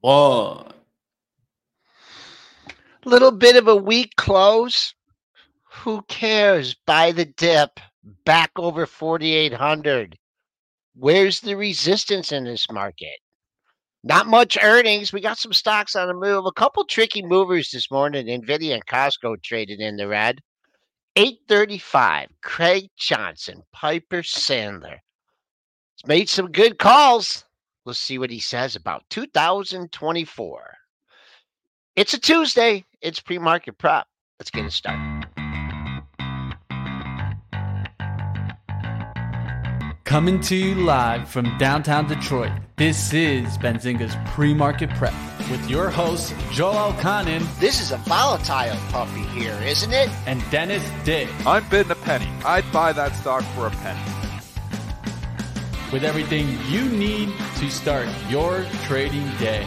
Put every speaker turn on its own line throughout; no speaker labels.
What?
Little bit of a weak close. Who cares? Buy the dip back over 4,800. Where's the resistance in this market? Not much earnings. We got some stocks on the move. A couple tricky movers this morning. Nvidia and Costco traded in the red. 835. Craig Johnson, Piper Sandler. He's made some good calls. We'll see what he says about 2024. It's a Tuesday. It's pre-market prep. Let's get it started.
Coming to you live from downtown Detroit, this is Benzinga's Pre-Market Prep with your host, Joel Elconin
This is a volatile puppy here, isn't it?
and Dennis Dick
I'm bidding a penny. I'd buy that stock for a penny.
With everything you need to start your trading day.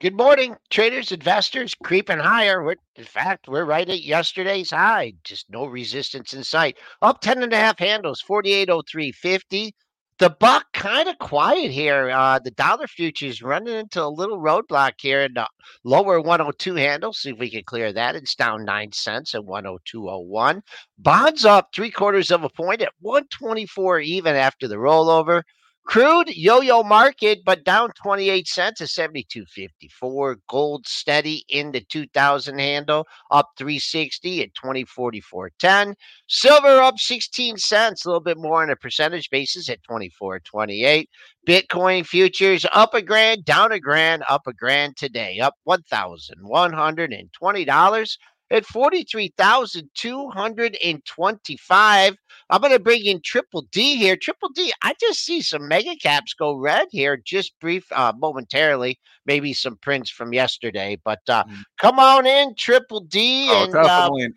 Good morning, traders, investors, creeping higher. We're, in fact, we're right at yesterday's high. Just no resistance in sight. Up 10 and a half handles, 4803.50. The buck kind of quiet here. Uh, the dollar futures running into a little roadblock here in the lower 102 handle. See if we can clear that. It's down nine cents at 102.01. Bonds up three quarters of a point at 124 even after the rollover. Crude yo-yo market, but down 28 cents at 72.54. Gold steady in the 2000 handle, up 360 at 2044.10. Silver up 16 cents, a little bit more on a percentage basis at 24.28. Bitcoin futures up a grand, down a grand, up a grand today, up $1,120 at 43,225. I'm going to bring in Triple D here. Triple D, I just see some mega caps go red here, just brief, uh, momentarily. Maybe some prints from yesterday, but uh,
Mm.
come on in, Triple D,
Oh,
and uh,
definitely.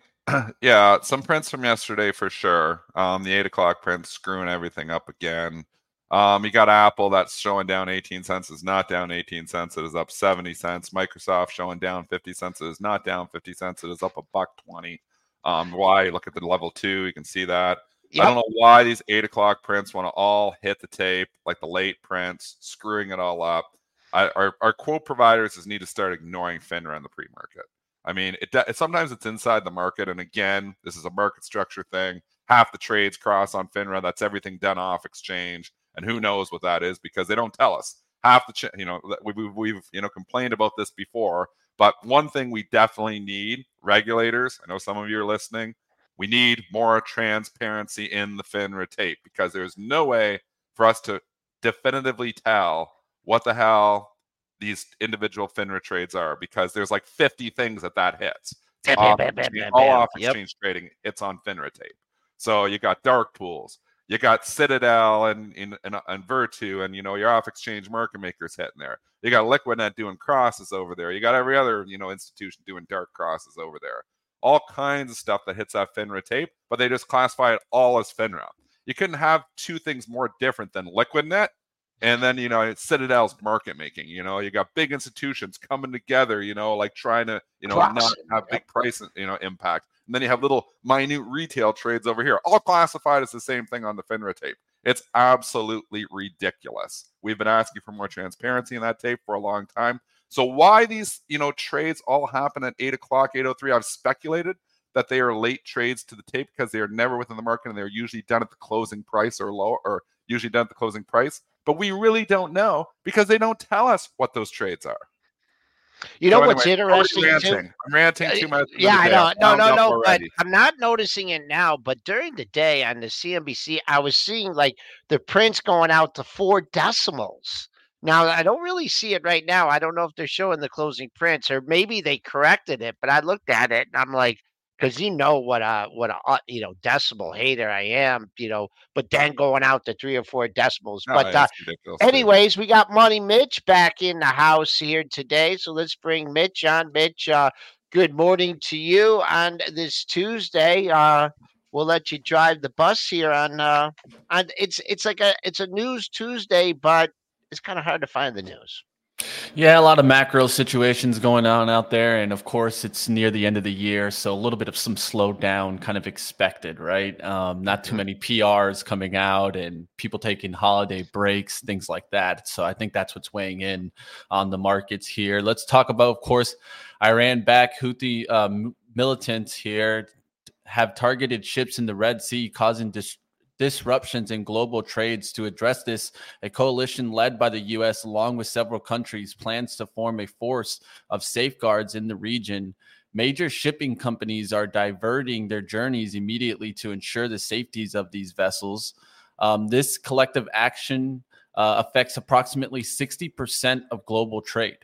yeah, some prints from yesterday for sure. Um, the eight o'clock print screwing everything up again. Um, you got Apple that's showing down 18 cents is not down 18 cents. It is up 70 cents. Microsoft showing down 50 cents. It is not down 50 cents. It is up a buck 20. Um, why? Look at the level two. You can see that. I don't know why these eight o'clock prints want to all hit the tape like the late prints, screwing it all up. I, our, our quote providers just need to start ignoring FINRA in the pre-market. I mean, it, it sometimes it's inside the market, and again, this is a market structure thing. Half the trades cross on FINRA. That's everything done off exchange, and who knows what that is because they don't tell us. Half the, ch- you know, we, we, we've you know complained about this before, but one thing we definitely need regulators. I know some of you are listening. We need more transparency in the FINRA tape because there's no way for us to definitively tell what the hell these individual FINRA trades are because there's like 50 things that that hits.
Bam, bam, bam, bam,
exchange-
bam,
all off
Yep.
exchange trading hits on FINRA tape. So you got dark pools, you got Citadel and and, and, and Virtu, and you know your off exchange market makers hitting there. You got Liquidnet doing crosses over there. You got every other you know institution doing dark crosses over there. All kinds of stuff that hits that FINRA tape, but they just classify it all as FINRA. You couldn't have two things more different than Liquidnet and then you know Citadel's market making. You know, you got big institutions coming together. You know, like trying to you know not have big price you know impact. And then you have little minute retail trades over here, all classified as the same thing on the FINRA tape. It's absolutely ridiculous. We've been asking for more transparency in that tape for a long time. So why these you know trades all happen at eight o'clock, eight o three? I've speculated that they are late trades to the tape because they are never within the market and they're usually done at the closing price or low or usually done at the closing price. But we really don't know because they don't tell us what those trades are.
You know
So
what's
anyway,
interesting too?
I'm ranting too much.
Yeah, I know. No, no, no. But. I'm not noticing it now. But during the day on the CNBC, I was seeing like the prints going out to four decimals. Now I don't really see it right now. I don't know if they're showing the closing prints or maybe they corrected it. But I looked at it and I'm like, because you know what a what a uh, you know decimal hater I am. You know, but then going out to three or four decimals.
No,
but uh,
it's ridiculous, dude.
Anyways, we got Money Mitch back in the house here today. So let's bring Mitch on. Mitch, uh, good morning to you on this Tuesday. Uh, we'll let you drive the bus here on uh on it's it's like a it's a news Tuesday, but it's kind of hard to find the news.
Yeah, a lot of macro situations going on out there. And of course, it's near the end of the year. So a little bit of some slowdown kind of expected, right? Um, not too many PRs coming out and people taking holiday breaks, things like that. So I think that's what's weighing in on the markets here. Let's talk about, of course, Iran back Houthi um, militants here have targeted ships in the Red Sea, causing dis- disruptions in global trades. To address this, a coalition led by the U.S., along with several countries, plans to form a force of safeguards in the region. Major shipping companies are diverting their journeys immediately to ensure the safeties of these vessels. Um, this collective action uh, affects approximately 60% of global trade.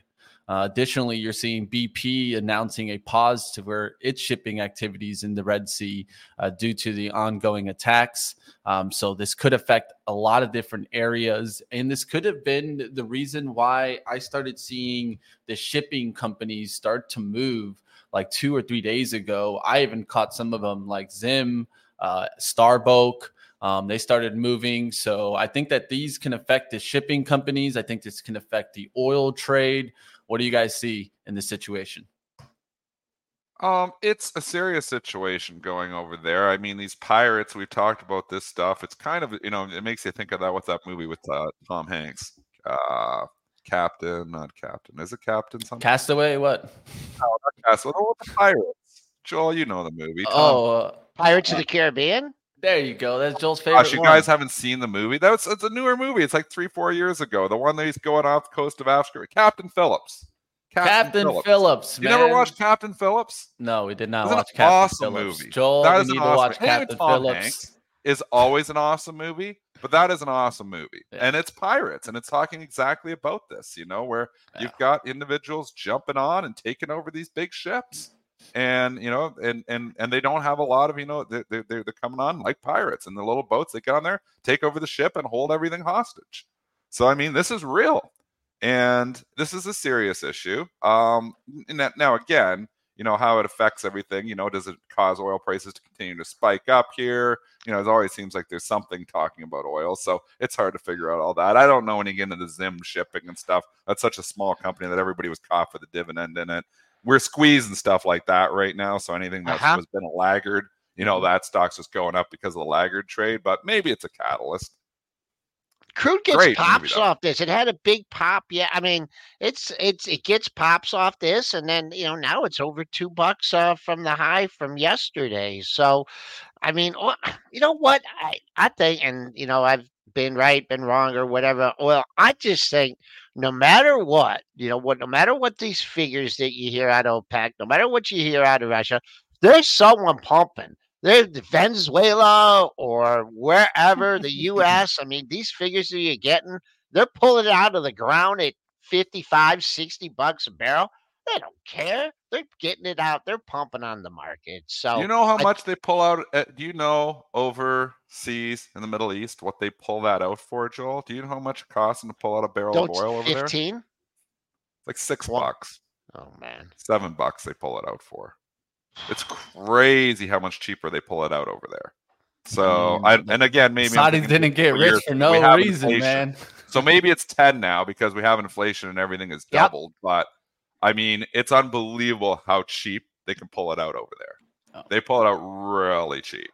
Uh, additionally, you're seeing BP announcing a pause to where its shipping activities in the Red Sea uh, due to the ongoing attacks. Um, so this could affect a lot of different areas, and this could have been the reason why I started seeing the shipping companies start to move like two or three days ago. I even caught some of them like Zim, uh, Star Bulk. Um, they started moving. So I think that these can affect the shipping companies. I think this can affect the oil trade. What do you guys see in this situation?
Um, it's a serious situation going over there. I mean, these pirates. We've talked about this stuff. It's kind of you know, it makes you think of that. What's that movie with uh, Tom Hanks? Uh, Captain, not Captain. Is it Captain? Something?
Castaway. What?
No, not Castaway. Oh, the pirates. Joel, you know the movie. Tom.
Oh, uh,
Pirates of the Caribbean.
There you go. That's Joel's favorite.
Gosh, you
one.
guys haven't seen the movie? That's it's a newer movie. It's like three, four years ago. The one that he's going off the coast of Africa. Captain Phillips.
Captain Phillips.
You never watched Captain Phillips?
No, we did not watch Captain
awesome
Phillips.
movie.
Joel,
That is
need
an awesome-
watch
with
Captain
Tom
Phillips.
Hanks. Is always an awesome movie, but that is an awesome movie,
Yeah.
and it's pirates, and it's talking exactly about this. You know, where
Yeah.
you've got individuals jumping on and taking over these big ships, and you know, and and and they don't have a lot of you know, they're they're, they're coming on like pirates, and the little boats they get on there, take over the ship, and hold everything hostage. So I mean, this is real, and this is a serious issue. Um, and that, now again, you know how it affects everything. You know, does it cause oil prices to continue to spike up here? You know, it always seems like there's something talking about oil, so it's hard to figure out all that. I don't know when you get into the Zim shipping and stuff. That's such a small company that everybody was caught for the dividend in it. We're squeezing stuff like that right now, so anything that
Uh-huh.
has been a laggard, you know, that stock's just going up because of the laggard trade. But maybe it's a catalyst.
Crude gets
Great
pops off this. It had a big pop. Yeah, I mean, it's it's it gets pops off this, and then you know now it's over two bucks uh, from the high from yesterday. So, I mean, you know what? I I think, and you know, I've been right, been wrong, or whatever. Well, I just think no matter what, you know what, no matter what these figures that you hear out of OPEC, no matter what you hear out of Russia, there's someone pumping. There's Venezuela or wherever, the U.S. I mean, these figures that you're getting, they're pulling it out of the ground at 55, 60 bucks a barrel. They don't care. They're getting it out. They're pumping on the market. So
you know how
I-
much they pull out? At, do you know overseas in the Middle East what they pull that out for, Joel? Do you know how much it costs them to pull out a barrel of oil over there?
15?
Like six
Well-
bucks,
Oh man.
seven bucks. They pull it out for. It's crazy how much cheaper they pull it out over there. So I
Mm.
and again maybe thinking
didn't get rich for no reason,
inflation.
man.
So maybe it's 10 now because we have inflation and everything is
Yep.
doubled. But I mean, it's unbelievable how cheap they can pull it out over there.
Oh.
They pull it out really cheap.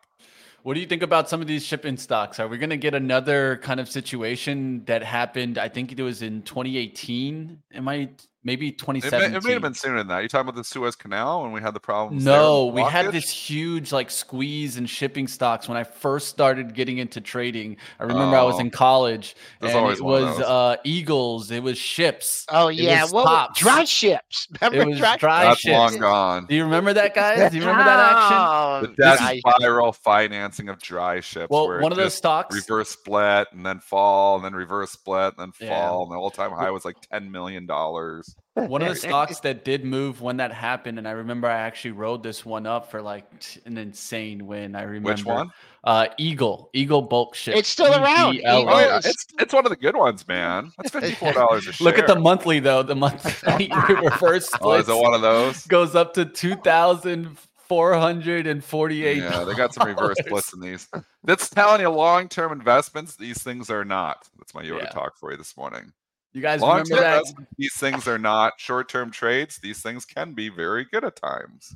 What do you think about some of these shipping stocks? Are we going to get another kind of situation that happened? I think it was in 2018. Am I maybe
It may, it may have been sooner than that. You talking about the Suez Canal when we had the problems?
No,
with
we had this huge like squeeze in shipping stocks when I first started getting into trading. I remember I was
Oh.
in college and it was uh, Eagles, it was ships.
Oh
It
yeah.
was
What
tops.
dry ships? Remember
It was
dry,
dry
That's
ships.
long gone.
Do you remember that, guys? Do you remember that action?
Oh,
The death spiral financing of dry ships.
Well,
where
one of those stocks.
reverse split and then fall and then reverse split and then
Yeah.
fall and the all time high was like ten million dollars.
One of the stocks that did move when that happened, and I remember I actually rode this one up for like an insane win. I remember
Which one?
Uh, Eagle, Eagle bulk ship.
It's still around.
EGLE.
Oh yeah, it's it's one of the good ones, man. That's fifty four dollars a share.
Look at the monthly though. The monthly reverse
Oh, is it one of those?
goes up to two thousand four hundred and forty-eight.
Yeah, they got some reverse splits in these. That's telling you long term investments, these things are not. That's my Yoda
Yeah.
talk for you this morning.
You guys
Long
remember
term,
that?
these things are not short term trades. These things can be very good at times.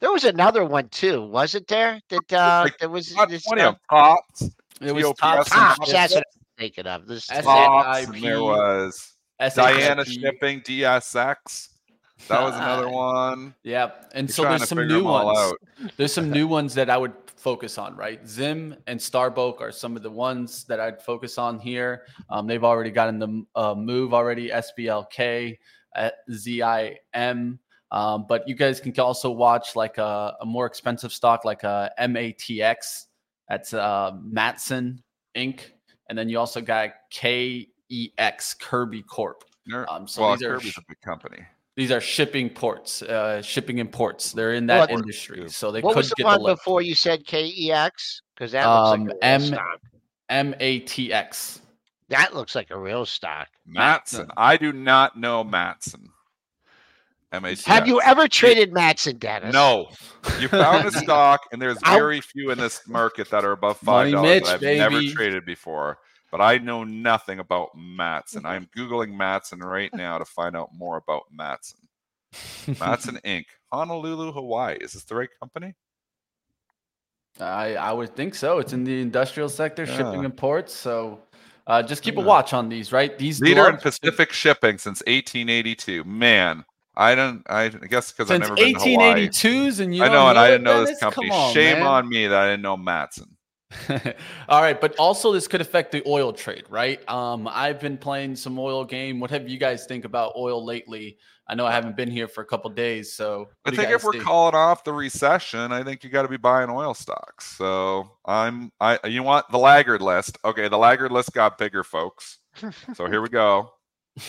There was another one too, wasn't there? That uh,
Like,
there was
Not
this,
20
uh,
of tops,
It was
TOPS
Tops
and
and
Tops. That's what I'm thinking of. This
S-
tops, there was
SAIP.
Diana shipping DSX. That was another one.
Yeah, and so there's some new ones. There's some new ones that I would focus on, right? Zim and Star Bulk are some of the ones that I'd focus on here. Um, they've already gotten the uh, move already, SBLK, at ZIM. Um, but you guys can also watch like a, a more expensive stock like a MATX. That's uh, Matson Inc. And then you also got KEX Kirby Corp. Um, so
well,
these are
Kirby's a big company.
These are shipping ports, uh, shipping imports. They're in that
What-
industry, so they
what
could
was the
get
one
the lift.
before you said KEX? Because that looks
Um,
like a real
M-
stock.
M A T X.
That looks like a real stock.
Matson. I do not know Matson. M-A-T-S.
Have you ever traded Matson, Dennis?
No. You found a stock, and there's very few in this market that are above five dollars I've never traded before. But I know nothing about Matson. I'm googling Matson right now to find out more about Matson. Matson Inc. Honolulu, Hawaii. Is this the right company?
I I would think so. It's in the industrial sector, shipping and ports. So uh, just keep a watch on these, right? These
Leader in Pacific shipping since 1882. Man, I don't. I guess because I've never been to Hawaii.
1882s, and you
I know, and I didn't know this company.
On,
Shame
man.
on me that I didn't know Matson.
All right, but also this could affect the oil trade, right? Um, I've been playing some oil game. What have you guys think about oil lately? I know I haven't been here for a couple days, so
I
what do you
think if we're
think?
calling off the recession, I think you got to be buying oil stocks. So I'm, I, you want the laggard list? Okay, the laggard list got bigger, folks. So here we go.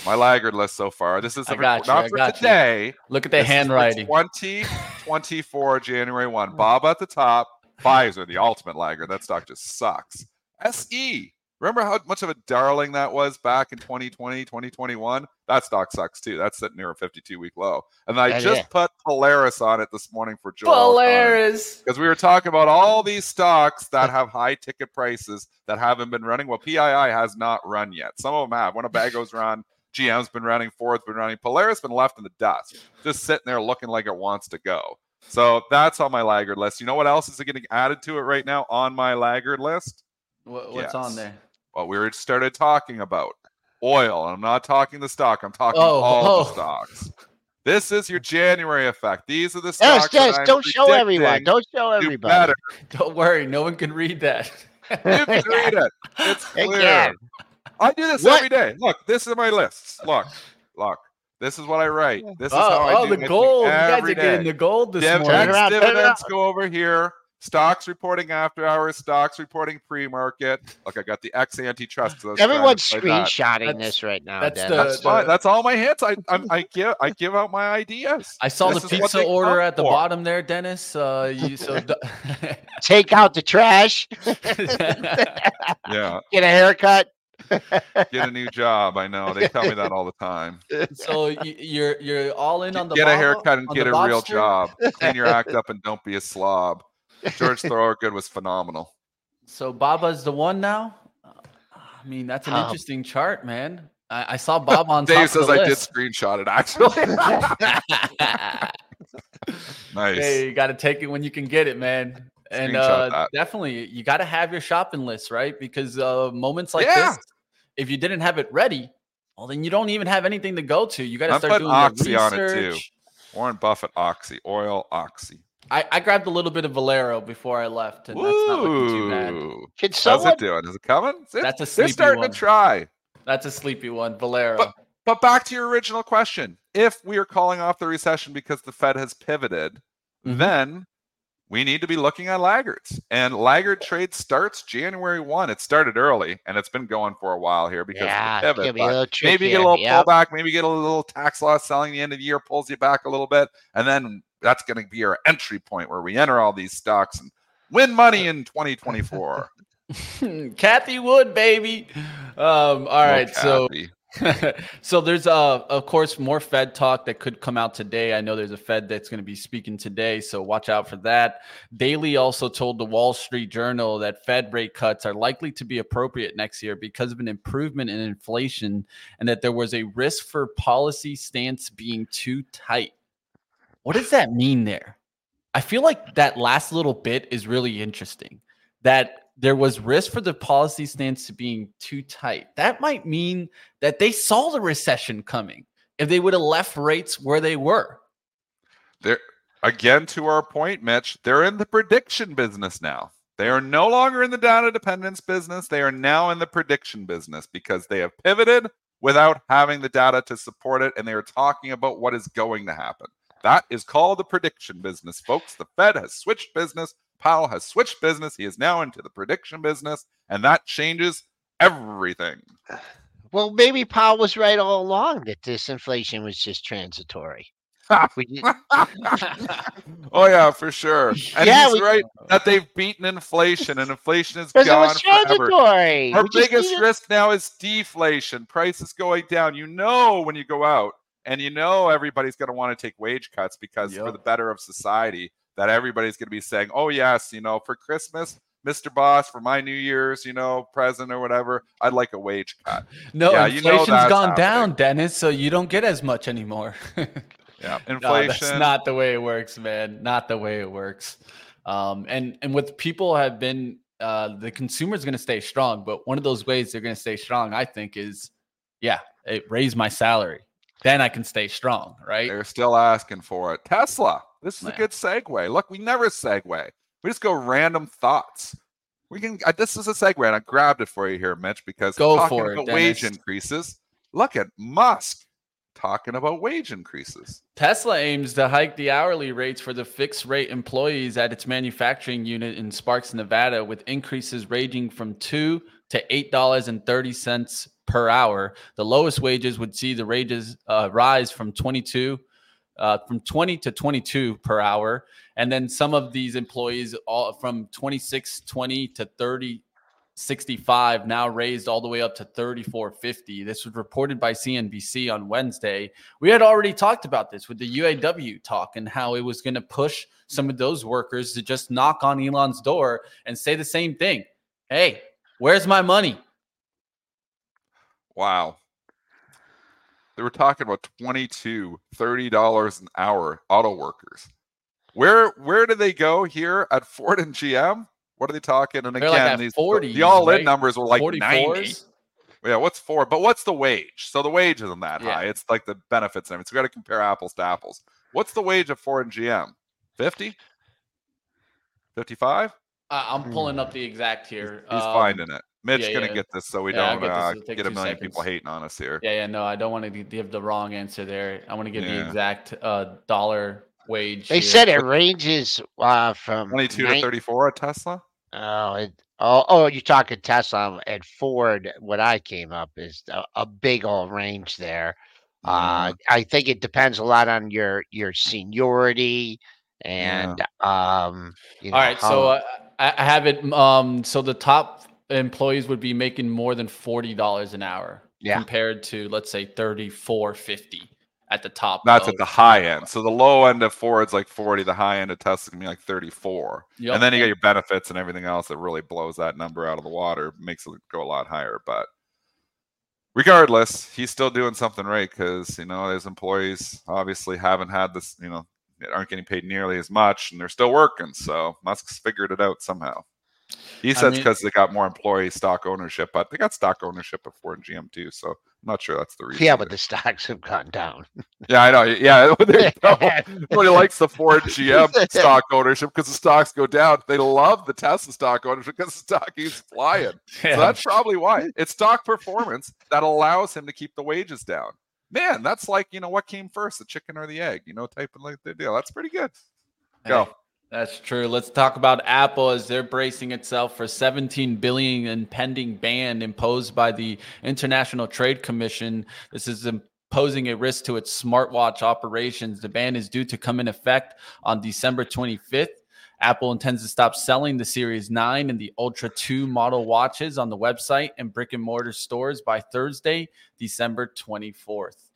My laggard list so far. This is for-
you,
not for
got you.
today.
look at the
This
handwriting.
2024 January 1. Bob at the top. Pfizer, the ultimate laggard. That stock just sucks. SE. Remember how much of a darling that was back in 2020, 2021? That stock sucks too. That's sitting near a 52 week low. And I
Yeah,
just
yeah.
put Polaris on it this morning for Joel.
Polaris.
Because we were talking about all these stocks that have high ticket prices that haven't been running. Well, PII has not run yet. Some of them have. Winnebago's run. GM's been running. Ford's been running. Polaris been left in the dust, just sitting there looking like it wants to go. So that's on my laggard list. You know what else is getting added to it right now on my laggard list?
What, what's on there?
What we were started talking about oil. I'm not talking the stock. I'm talking
Oh,
all
oh.
the stocks. This is your January effect. These are the stocks. that
Dennis,
I'm
don't show everyone. Don't show
do
everybody.
better.
Don't worry, no one can read that.
You can read it. It's clear.
can.
I do this
What?
every day. Look, this is my list. Look, look. This is what I write. This is
oh,
how I
oh,
do
the
my thing
gold. You guys are getting
day.
the gold this
Div-
morning.
Turn
dividends go over here. Stocks reporting after hours. Stocks reporting pre-market. Look, I got the X antitrust. 'cause I was trying to
Everyone's screenshotting this right now.
that's
Dennis.
the-
That's fine. That's all my hits. I I'm, I give I give out my ideas.
I saw
This
the pizza order at the
for.
bottom there, Dennis. Uh, you so
Take out the trash.
Yeah,
Get a haircut.
get a new job. I know they tell me that all the time.
so you're you're all in on the
get a haircut and get a real
Bobster?
job. Clean your act up and don't be a slob. George Thorogood was phenomenal.
So Baba's the one now. I mean, that's an
Um,
interesting chart, man. I, I saw Bob on
Dave
top
says
of the
I did screenshot it actually. nice.
hey, you got to take it when you can get it, man. And uh, definitely, you got to have your shopping list, right? Because uh, moments like
Yeah.
this, if you didn't have it ready, well, then you don't even have anything to go to. You got to
I'm
start
putting
doing
Oxy
the
on it, too. Warren Buffett Oxy, oil Oxy.
I, I grabbed a little bit of Valero before I left, and that's not looking too bad.
Ooh.
Can
How's it doing? Is it coming? It's,
That's a sleepy they're
starting
one.
to try.
That's a sleepy one, Valero.
But but back to your original question. If we are calling off the recession because the Fed has pivoted,
Mhm.
then we need to be looking at laggards. And laggard trade starts January 1. It started early and it's been going for a while here because
yeah,
pivot.
be a
but
little tricky.
maybe you get a little
Yep.
pullback, maybe get a little tax loss selling the end of the year, pulls you back a little bit. And then that's going to be our entry point where we enter all these stocks and win money in 2024.
Cathie Wood, baby. Um, all right,
Cathie.
so there's uh of course more Fed talk that could come out today. I know there's a Fed that's going to be speaking today, so watch out for that. Daly also told the Wall Street Journal that Fed rate cuts are likely to be appropriate next year because of an improvement in inflation and that there was a risk for policy stance being too tight. What does that mean there? I feel like that last little bit is really interesting. That there was risk for the policy stance to being too tight. That might mean that they saw the recession coming if they would have left rates where they were.
There again to our point, Mitch, they're in the prediction business now. They are no longer in the data dependence business. They are now in the prediction business because they have pivoted without having the data to support it and they are talking about what is going to happen. That is called the prediction business, folks. The Fed has switched business Powell has switched business. He is now into the prediction business, and that changes everything.
Well, maybe Powell was right all along that this inflation was just transitory.
oh yeah, for sure. And yeah, he's we, right that they've beaten inflation, and inflation is gone forever. Our biggest risk now is deflation. Prices going down. You know when you go out, and you know everybody's going to want to take wage cuts because yep. for the better of society that everybody's going to be saying, oh, yes, you know, for Christmas, Mr. Boss, for my New Year's, you know, present or whatever, I'd like a wage cut.
No, yeah, inflation's you know gone happening. down, Dennis, so you don't get as much anymore.
yeah, inflation.
No, that's not the way it works, man. Not the way it works. Um, and and with people have been, uh, the consumer is going to stay strong, but one of those ways they're going to stay strong, I think, is, yeah, it raise my salary. Then I can stay strong, right?
They're still asking for it. Tesla this is a good segue. Look, we never segue. We just go random thoughts. We can. Uh, this is a segue, and I grabbed it for you here, Mitch, because
go talking for
about it, wage increases. Look at Musk talking about wage increases.
Tesla aims to hike the hourly rates for the fixed rate employees at its manufacturing unit in Sparks, Nevada, with increases ranging from two to eight dollars and thirty cents per hour. The lowest wages would see the wages uh, rise from twenty two uh, from 20 to 22 per hour. And then some of these employees all from 26, 20 to 30, 65 now raised all the way up to 3450. This was reported by CNBC on Wednesday. We had already talked about this with the UAW talk and how it was going to push some of those workers to just knock on Elon's door and say the same thing. Hey, where's my money?
Wow. They were talking about 22 $30 an hour auto workers. Where where do they go here at Ford and GM? What are they talking? And
They're again, like these 40,
the all-in right? numbers were like 44s? 90. Yeah, what's Ford? But what's the wage? So the wage isn't that yeah. high. It's like the benefits and everything. So we got to compare apples to apples. What's the wage of Ford and GM? 50? 55?
Uh, I'm pulling up the exact here.
He's um, finding it. Mitch yeah, gonna yeah. get this so we yeah, don't uh, get a million seconds. people hating on us here.
Yeah, yeah, no, I don't want to give the wrong answer there. I want to give the exact uh, dollar wage.
They here. said it ranges uh, from
22 to 34 at Tesla.
Oh, it, oh, oh, you're talking Tesla and Ford. What I came up is a, a big old range there. Uh, I think it depends a lot on your your seniority and um.
You know, All right, how, so uh, I have it. Um, so the top employees would be making more than forty dollars an hour.
Yeah.
Compared to let's say thirty four fifty at the top.
That's at the high end. So the low end of Ford's like 40, the high end of Tesla's gonna be like 34. Yep. And then you get your benefits and everything else that really blows that number out of the water, makes it go a lot higher. But regardless, he's still doing something right because you know his employees obviously haven't had this, you know, aren't getting paid nearly as much and they're still working. So Musk's figured it out somehow. He says because I mean, they got more employee stock ownership, but they got stock ownership of Ford and GM too. So I'm not sure that's the reason.
Yeah, but the stocks have gone down.
yeah, I know. Yeah, nobody likes the Ford GM stock ownership because the stocks go down. They love the Tesla stock ownership because the stock keeps flying. Yeah. So that's probably why it's stock performance that allows him to keep the wages down. Man, that's like you know what came first, the chicken or the egg? You know, type of like the deal. That's pretty good. Go.
That's true. Let's talk about Apple as they're bracing itself for 17 billion in pending ban imposed by the International Trade Commission. This is posing a risk to its smartwatch operations. The ban is due to come in effect on December 25th. Apple intends to stop selling the Series 9 and the Ultra 2 model watches on the website and brick and mortar stores by Thursday, December 24th.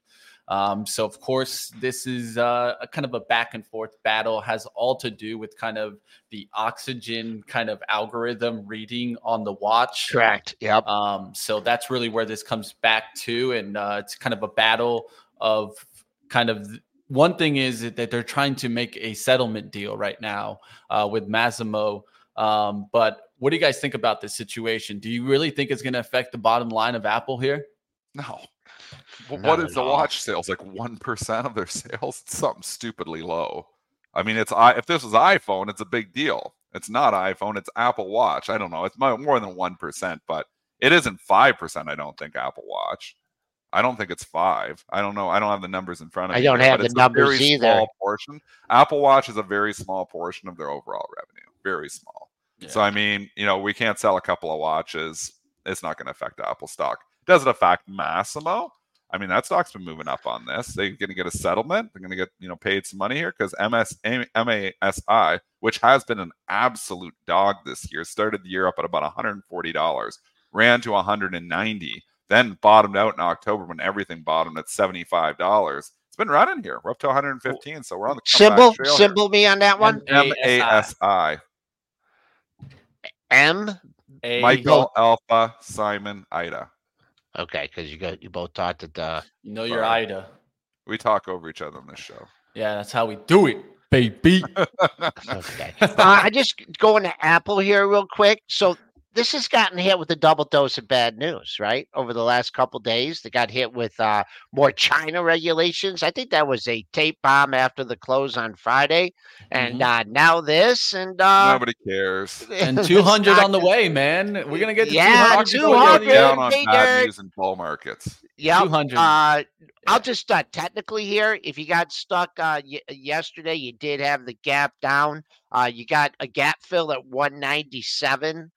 Um, so, of course, this is uh, a kind of a back and forth battle, has all to do with kind of the oxygen kind of algorithm reading on the watch.
Correct. Yep.
Um, so that's really where this comes back to. And uh, it's kind of a battle of kind of one thing is that they're trying to make a settlement deal right now uh, with Masimo. Um, but what do you guys think about this situation? Do you really think it's going to affect the bottom line of Apple here?
No. Well,
Not
what
at
is the
all.
watch sales? Like one percent of their sales? It's something stupidly low. I mean, it's i if this was iPhone, it's a big deal. It's not iPhone, it's Apple Watch. I don't know. It's more than one percent, but it isn't five percent. I don't think Apple Watch. I don't think it's five. I don't know. I don't have the numbers in front of
I
me.
I don't
here,
have the
it's a
numbers
very
either.
Small portion. Apple Watch is a very small portion of their overall revenue. Very small. So I mean, you know, we can't sell a couple of watches. It's not going to affect Apple stock. Does it affect Masimo? I mean, that stock's been moving up on this. They're going to get a settlement. They're going to get you know paid some money here because MS MASI, which has been an absolute dog this year, started the year up at about 140 dollars, ran to 190, then bottomed out in October when everything bottomed at 75 dollars. It's been running here. We're up to 115, so we're on the
Symbol, symbol me on that one.
M A S I.
M.
A-
Michael Alpha Simon Ida.
Okay, because you got you both thought that uh
You know your
Sorry.
Ida.
We talk over each other on this show.
Yeah, that's how we do it, baby.
okay. uh, I just going to Apple here real quick. So this has gotten hit with a double dose of bad news, right? Over the last couple days, they got hit with uh, more China regulations. I think that was a tape bomb after the close on Friday, and uh, now this, and uh,
Nobody cares.
and 200 on the way, man. We're gonna get to
Yeah,
200. before the end of the year.
200.
down on bad news in bull markets.
Yeah,
200.
Uh, I'll just uh, technically here. If you got stuck uh, y- yesterday, you did have the gap down. Uh, you got a gap fill at 197.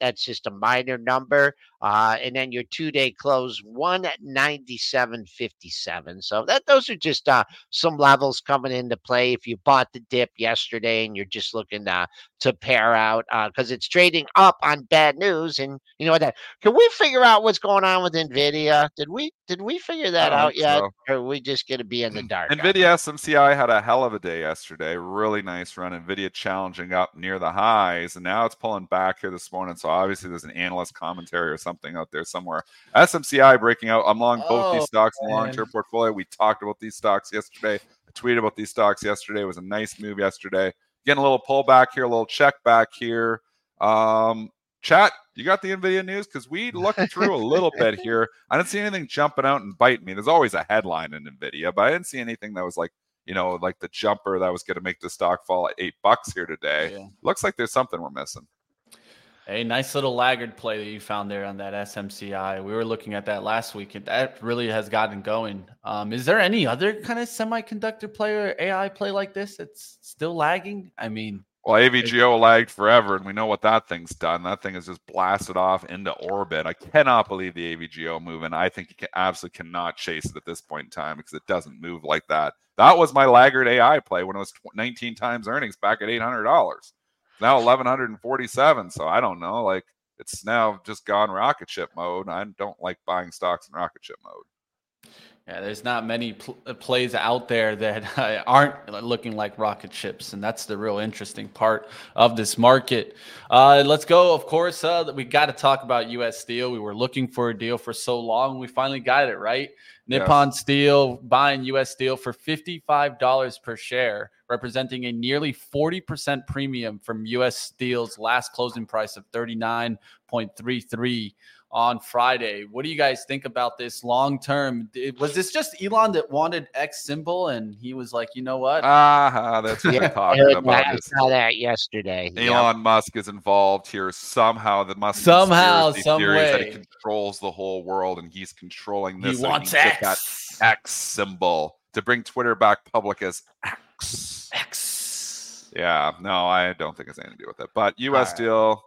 That's just a minor number. Uh, and then your two day close 197.57. So that those are just uh, some levels coming into play. If you bought the dip yesterday and you're just looking uh, to pair out because it's trading up on bad news, and you know what that can we figure out what's going on with Nvidia? Did we did we figure that out yet,
so.
or are we just going to be in the dark?
Nvidia SMCI had a hell of a day yesterday. Really nice run. Nvidia challenging up near the highs, and now it's pulling back here this morning. So obviously there's an analyst commentary or something out there somewhere. SMCI breaking out. I'm long both
Oh,
these stocks in the long-term portfolio. We talked about these stocks yesterday. I tweeted about these stocks yesterday. It was a nice move yesterday. Getting a little pullback here, a little check back here. Um, chat, you got the Nvidia news? Because we looked through a little bit here. I didn't see anything jumping out and biting me. There's always a headline in Nvidia, but I didn't see anything that was like, you know, like the jumper that was going to make the stock fall at eight bucks here today.
Yeah.
Looks like there's something we're missing.
A nice little laggard play that you found there on that SMCI. We were looking at that last week, and that really has gotten going. Um, is there any other kind of semiconductor play or AI play like this that's still lagging? I mean,
Well, AVGO lagged forever, and we know what that thing's done. That thing has just blasted off into orbit. I cannot believe the AVGO moving. I think you can, absolutely cannot chase it at this point in time because it doesn't move like that. That was my laggard AI play when it was tw- 19 times earnings back at $800. Now 1147. So I don't know. Like it's now just gone rocket ship mode. I don't like buying stocks in rocket ship mode.
yeah, there's not many pl- uh, plays out there that uh, aren't looking like rocket ships, and that's the real interesting part of this market. Uh, let's go. Of course, uh, we got to talk about U.S. Steel. We were looking for a deal for so long. We finally got it right.
Yes.
Nippon Steel buying U.S. Steel for $55 per share, representing a nearly 40% premium from U.S. Steel's last closing price of 39.33 on Friday. What do you guys think about this long term? Was this just Elon that wanted X symbol and he was like, you know what?
Ah, that's what
Yeah,
we're talking
heard
about.
I
is
saw that yesterday. Yep.
Elon Musk is involved here somehow. The Musk
Somehow,
conspiracy
some
theory is that he controls the whole world, and he's controlling this. and
wants
can that
X.
X symbol to bring Twitter back public as X.
X.
Yeah, no, I don't think it's anything to do with it. But U.S.
Alright.
deal.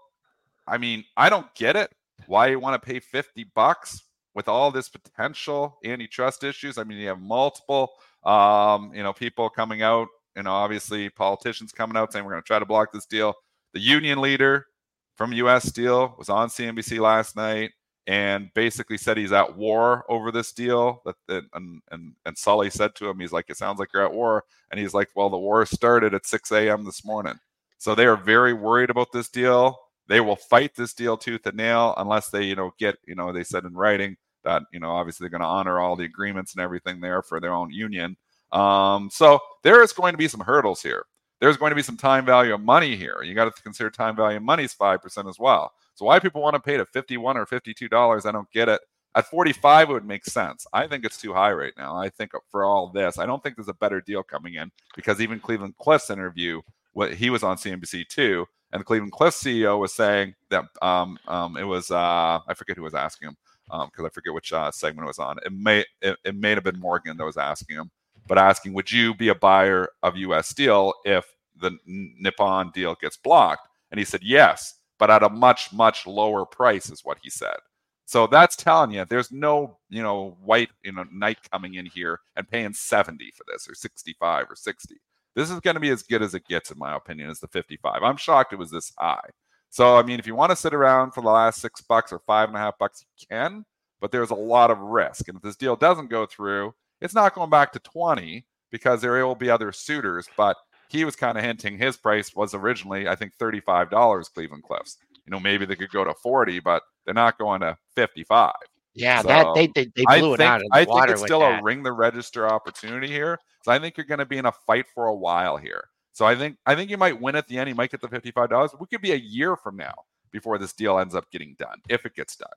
I mean, I don't get it. Why you want to pay fifty bucks with all this potential antitrust issues? I mean, you have multiple, um, you know, people coming out You know, obviously politicians coming out saying we're going to try to block this deal. The union leader from U.S. Steel was on CNBC last night and basically said he's at war over this deal. That, and, and and Sully said to him, he's like, "It sounds like you're at war," and he's like, "Well, the war started at 6 a.m. this morning." So they are very worried about this deal. They will fight this deal tooth and nail unless they, you know, get, you know, they said in writing that, you know, obviously they're going to honor all the agreements and everything there for their own union. Um, so there is going to be some hurdles here. There's going to be some time value of money here. You got to consider time value of money is 5% as well. So why people want to pay to 51 or $52, I don't get it. At 45, it would make sense. I think it's too high right now. I think for all this, I don't think there's a better deal coming in because even Cleveland Cliffs interview, what he was on CNBC too, and the Cleveland Cliffs CEO was saying that um, um, it was uh, I forget who was asking him because um, I forget which uh, segment it was on. It may it, it may have been Morgan that was asking him, but asking, would you be a buyer of U.S. Steel if the Nippon deal gets blocked? And he said yes, but at a much much lower price, is what he said. So that's telling you there's no, you know, white, you know, knight coming in here and paying 70 for this or 65 or 60. This is going to be as good as it gets, in my opinion, as the 55. I'm shocked it was this high. So, I mean, if you want to sit around for the last six bucks or five and a half bucks, you can, but there's a lot of risk. And if this deal doesn't go through, it's not going back to 20 because there will be other suitors. But he was kind of hinting his price was originally, I think, $35 Cleveland Cliffs. You know, maybe they could go to 40, but they're not going to 55.
Yeah, so that they they, they blew
I
it
think,
out of the
I think it's still
that.
a ring the register opportunity here. So I think you're going to be in a fight for a while here. So I think I think you might win at the end. You might get the fifty-five dollars. We could be a year from now before this deal ends up getting done, if it gets done.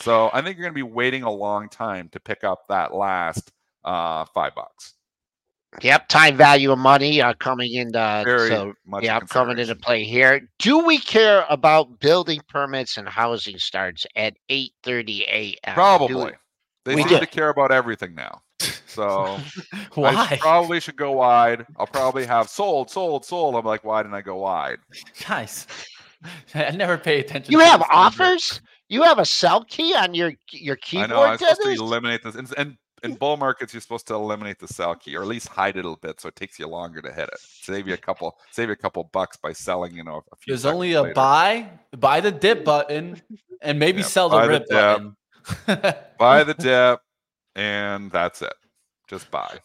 So I think you're going to be waiting a long time to pick up that last uh, five bucks.
Yep, time value of money are coming into uh,
Very
so
much
yeah coming into play here. Do we care about building permits and housing starts at eight thirty a.m.?
Probably. They
we
seem
do.
to care about everything now. So I probably should go wide. I'll probably have sold, sold, sold. I'm like, why didn't I go wide?
Guys, I never pay attention.
You
to
have
this stuff.
offers. You have a sell key on your your keyboard.
I know I'm supposed
to
to eliminate this. And, and in bull markets, you're supposed to eliminate the sell key, or at least hide it a little bit, so it takes you longer to hit it. Save you a couple, save you a couple bucks by selling. You know, a few.
There's only a
later.
buy, buy the dip button, and maybe
Yeah,
sell the
buy the
rip button.
Buy the dip, and that's it. Just buy.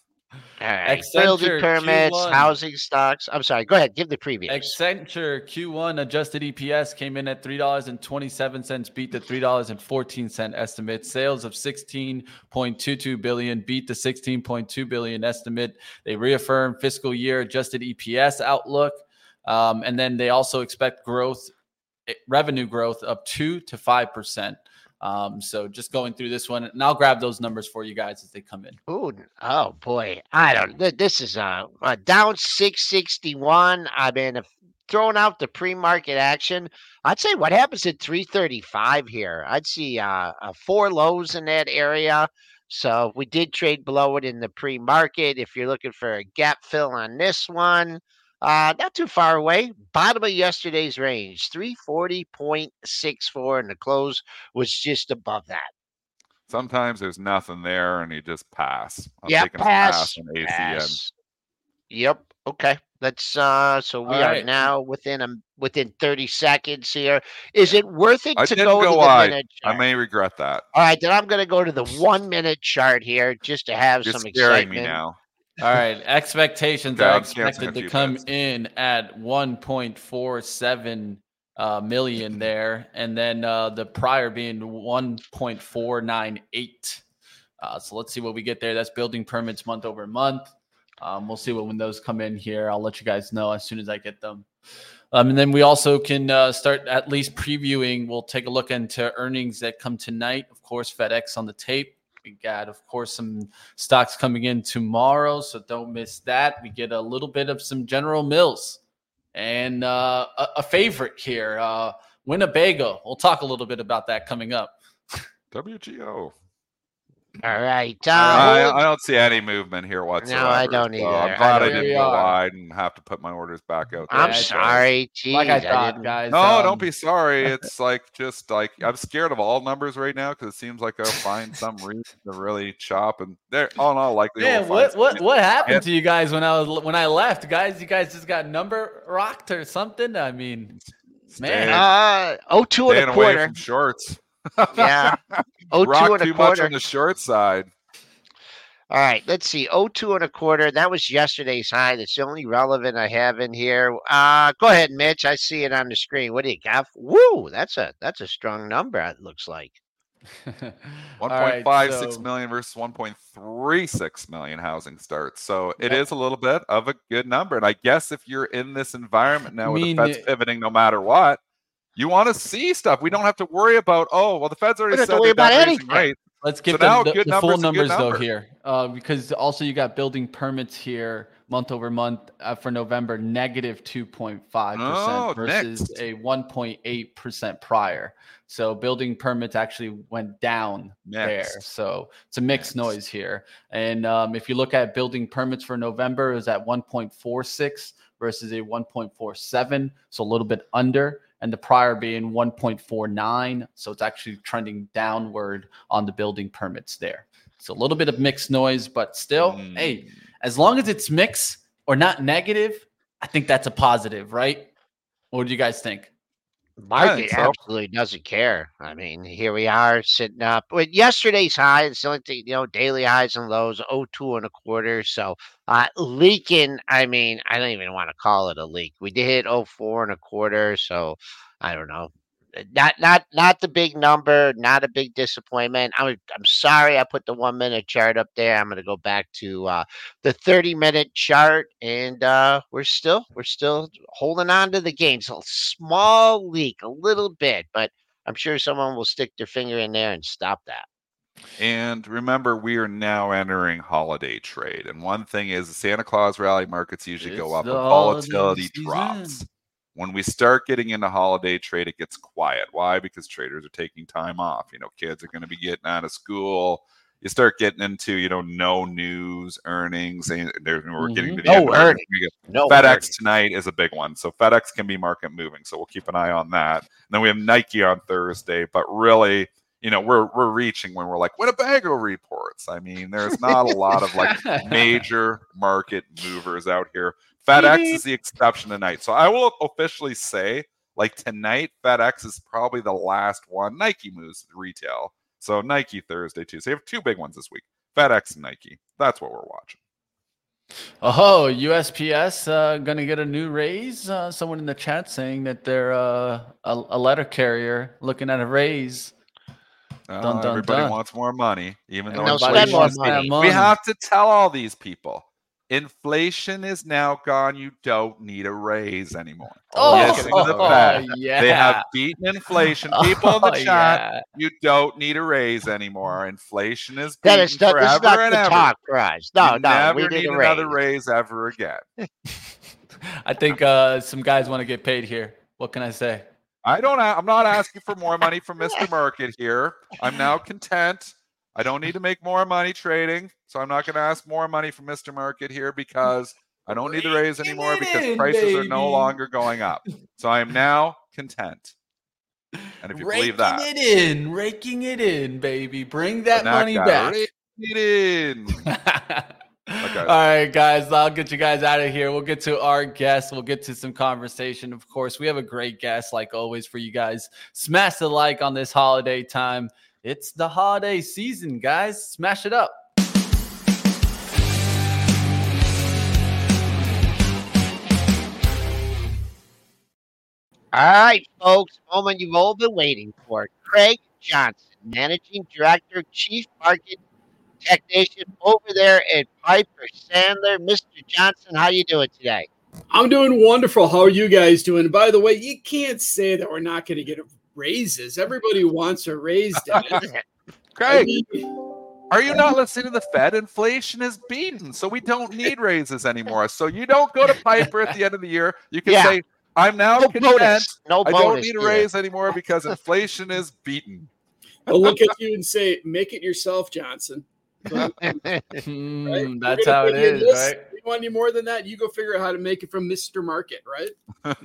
All right. Building permits,
Q1.
housing stocks. I'm sorry. Go ahead. Give the preview.
Accenture Q1 adjusted EPS came in at $3.27, beat the $3.14 estimate. Sales of 16.22 billion, beat the 16.2 billion estimate. They reaffirmed fiscal year adjusted EPS outlook. Um, and then they also expect growth, eh, revenue growth of two to five percent. Um, so just going through this one, and I'll grab those numbers for you guys as they come in.
Ooh, oh boy, I don't. th- This is uh, uh down six sixty one. I've been uh, throwing out the pre market action. I'd say what happens at three thirty five here. I'd see uh, uh four lows in that area. So we did trade below it in the pre market. If you're looking for a gap fill on this one, uh, not too far away. Bottom of yesterday's range, three forty point six four, and the close was just above that.
Sometimes there's nothing there, and you just pass. I'm
Yeah,
taking a
pass.
ACN.
Pass. Yep. Okay. Let's uh so we
All
are
right.
now within a within 30 seconds here. Is it worth it
I
to
didn't
go, to the
wide.
minute
I may regret that.
All right, then I'm gonna go to the one minute chart here just to have
You're
some
scaring
excitement.
me now.
All right, expectations are expected to come
bets.
in at 1.47 uh, million there, and then uh, the prior being 1.498. Uh, so let's see what we get there. That's building permits month over month. Um, we'll see what when those come in here. I'll let you guys know as soon as I get them. Um, and then we also can uh, start at least previewing. We'll take a look into earnings that come tonight. Of course, FedEx on the tape. We got, of course, some stocks coming in tomorrow, so don't miss that. We get a little bit of some General Mills and uh, a, a favorite here, uh, Winnebago. We'll talk a little bit about that coming up.
WGO.
All right.
I,
Uh,
I don't see any movement here whatsoever.
No, I don't
so
either.
I'm glad I,
don't
didn't go wide and have to put my orders back out. there.
I'm sorry. Jeez,
like I
I
thought,
didn't-
guys.
No,
um,
don't be sorry. It's like just like I'm scared of all numbers right now because it seems like I'll find some reason to really chop and they're All in all, likely.
Man, what what what happened
Yeah.
to you guys when I was when I left, guys? You guys just got number rocked or something? I mean, man.
Staying-
Uh, oh, two
staying
and a
away
quarter.
from shorts.
Yeah. Oh, two
Rock
and
too
a
much
quarter.
on the short side.
All right, let's see. Oh, two and a quarter. That was yesterday's high. That's the only relevant I have in here. Uh, go ahead, Mitch. I see it on the screen. What do you got? Woo! That's a that's a strong number. It looks like.
One
All right,
point five six
so-
million versus 1.36 million housing starts. So it is
Yep.
a little bit of a good number. And I guess if you're in this environment now with
mean,
the Fed's pivoting no matter what, you want to see stuff. We don't have to worry about, oh, well, the Fed's already
don't have to
said
worry
they're
about
raising
anything.
rates.
Let's get
So
the,
now
the,
good
the full
number's a good
numbers though here, uh, because also you got building permits here month over month uh, for November negative two point five
Oh,
percent versus
next.
a one point eight percent prior. So building permits actually went down there. So it's a mixed
Next.
noise here. And um, if you look at building permits for November, it was at one point four six versus a one point four seven, so a little bit under. And the prior being 1.49. So it's actually trending downward on the building permits there. So a little bit of mixed noise, but still, hey,
Mm.
as long as it's mixed or not negative, I think that's a positive, right? What do you guys think?
Market
so.
absolutely doesn't care. I mean, here we are sitting up with yesterday's high. It's the only thing, you know, daily highs and lows, oh two and a quarter. So uh leaking, I mean, I don't even want to call it a leak. We did hit oh four and a quarter, so I don't know. Not not not the big number, not a big disappointment. I'm I'm sorry I put the one minute chart up there. I'm gonna go back to uh the 30 minute chart and uh we're still we're still holding on to the gains. A small leak, a little bit, but I'm sure someone will stick their finger in there and stop that.
And remember, we are now entering holiday trade. And one thing is the Santa Claus rally markets usually go up, but
holiday
volatility
season.
drops. When we start getting into holiday trade, it gets quiet. Why? Because traders are taking time off. You know, kids are going to be getting out of school. You start getting into, you know, no news, earnings, and we're getting mm-hmm. to the
No
earnings.
earnings.
We get
No
FedEx
earnings.
tonight is a big one. So FedEx can be market moving. So we'll keep an eye on that. And then we have Nike on Thursday, but really, you know, we're we're reaching when we're like Winnebago reports. I mean, there's not a lot of like major market movers out here. FedEx is the exception tonight. So I will officially say, like tonight, FedEx is probably the last one. Nike moves retail. So Nike Thursday too. So you have two big ones this week. FedEx and Nike. That's what we're watching.
Oh, USPS uh, gonna get a new raise. Uh, someone in the chat saying that they're uh, a, a letter carrier looking at a raise.
Uh,
Dun, dun,
everybody
dun.
wants more money, even though
they'll spend more
wants that
money.
We have to tell all these people inflation is now gone. You don't need a raise anymore.
Oh,
Yes,
oh,
the
oh, yeah.
They have beaten inflation. People in the
Oh,
chat,
yeah.
you don't need a raise anymore. Inflation is beaten
That is not, this is not
and
the
ever.
talk, guys. No,
you
no,
never
we
need
need a
another
raise.
raise ever again.
I think uh, some guys want to get paid here. What can I say?
I don't. a- I'm not asking for more money from Mr. Market here. I'm now content. I don't need to make more money trading, so I'm not going to ask more money from Mr. Market here because I don't need to raise anymore because prices are no longer going up. So I am now content. And if you
raking
believe that,
it in, raking it in, baby. Bring that money
guy,
back.
rake it in.
All
guys.
guys, I'll get you guys out of here. We'll get to our guest. We'll get to some conversation. Of course, we have a great guest, like always, for you guys. Smash the like on this holiday time. It's the holiday season, guys. Smash it up.
All right, folks, moment you've all been waiting for. Craig Johnson, Managing Director, Chief Market Technician over there at Piper Sandler. Mr. Johnson, how you doing today?
I'm doing wonderful. How are you guys doing? By the way, you can't say that we're not going to get raises. Everybody wants a raise. Dennis. I
Craig,
mean,
are you not listening to the Fed? Inflation is beaten, so we don't need raises anymore. So you don't go to Piper at the end of the year. You can
Yeah.
say, "I'm now
No
content.
bonus. No
I don't need a
either.
raise anymore because inflation is beaten."
I'll look at you and say, "Make it yourself, Johnson." So,
Hmm,
right?
That's how
gonna
it
you this.
right?
You want any more than that? You go figure out how to make it from Mister Market, right?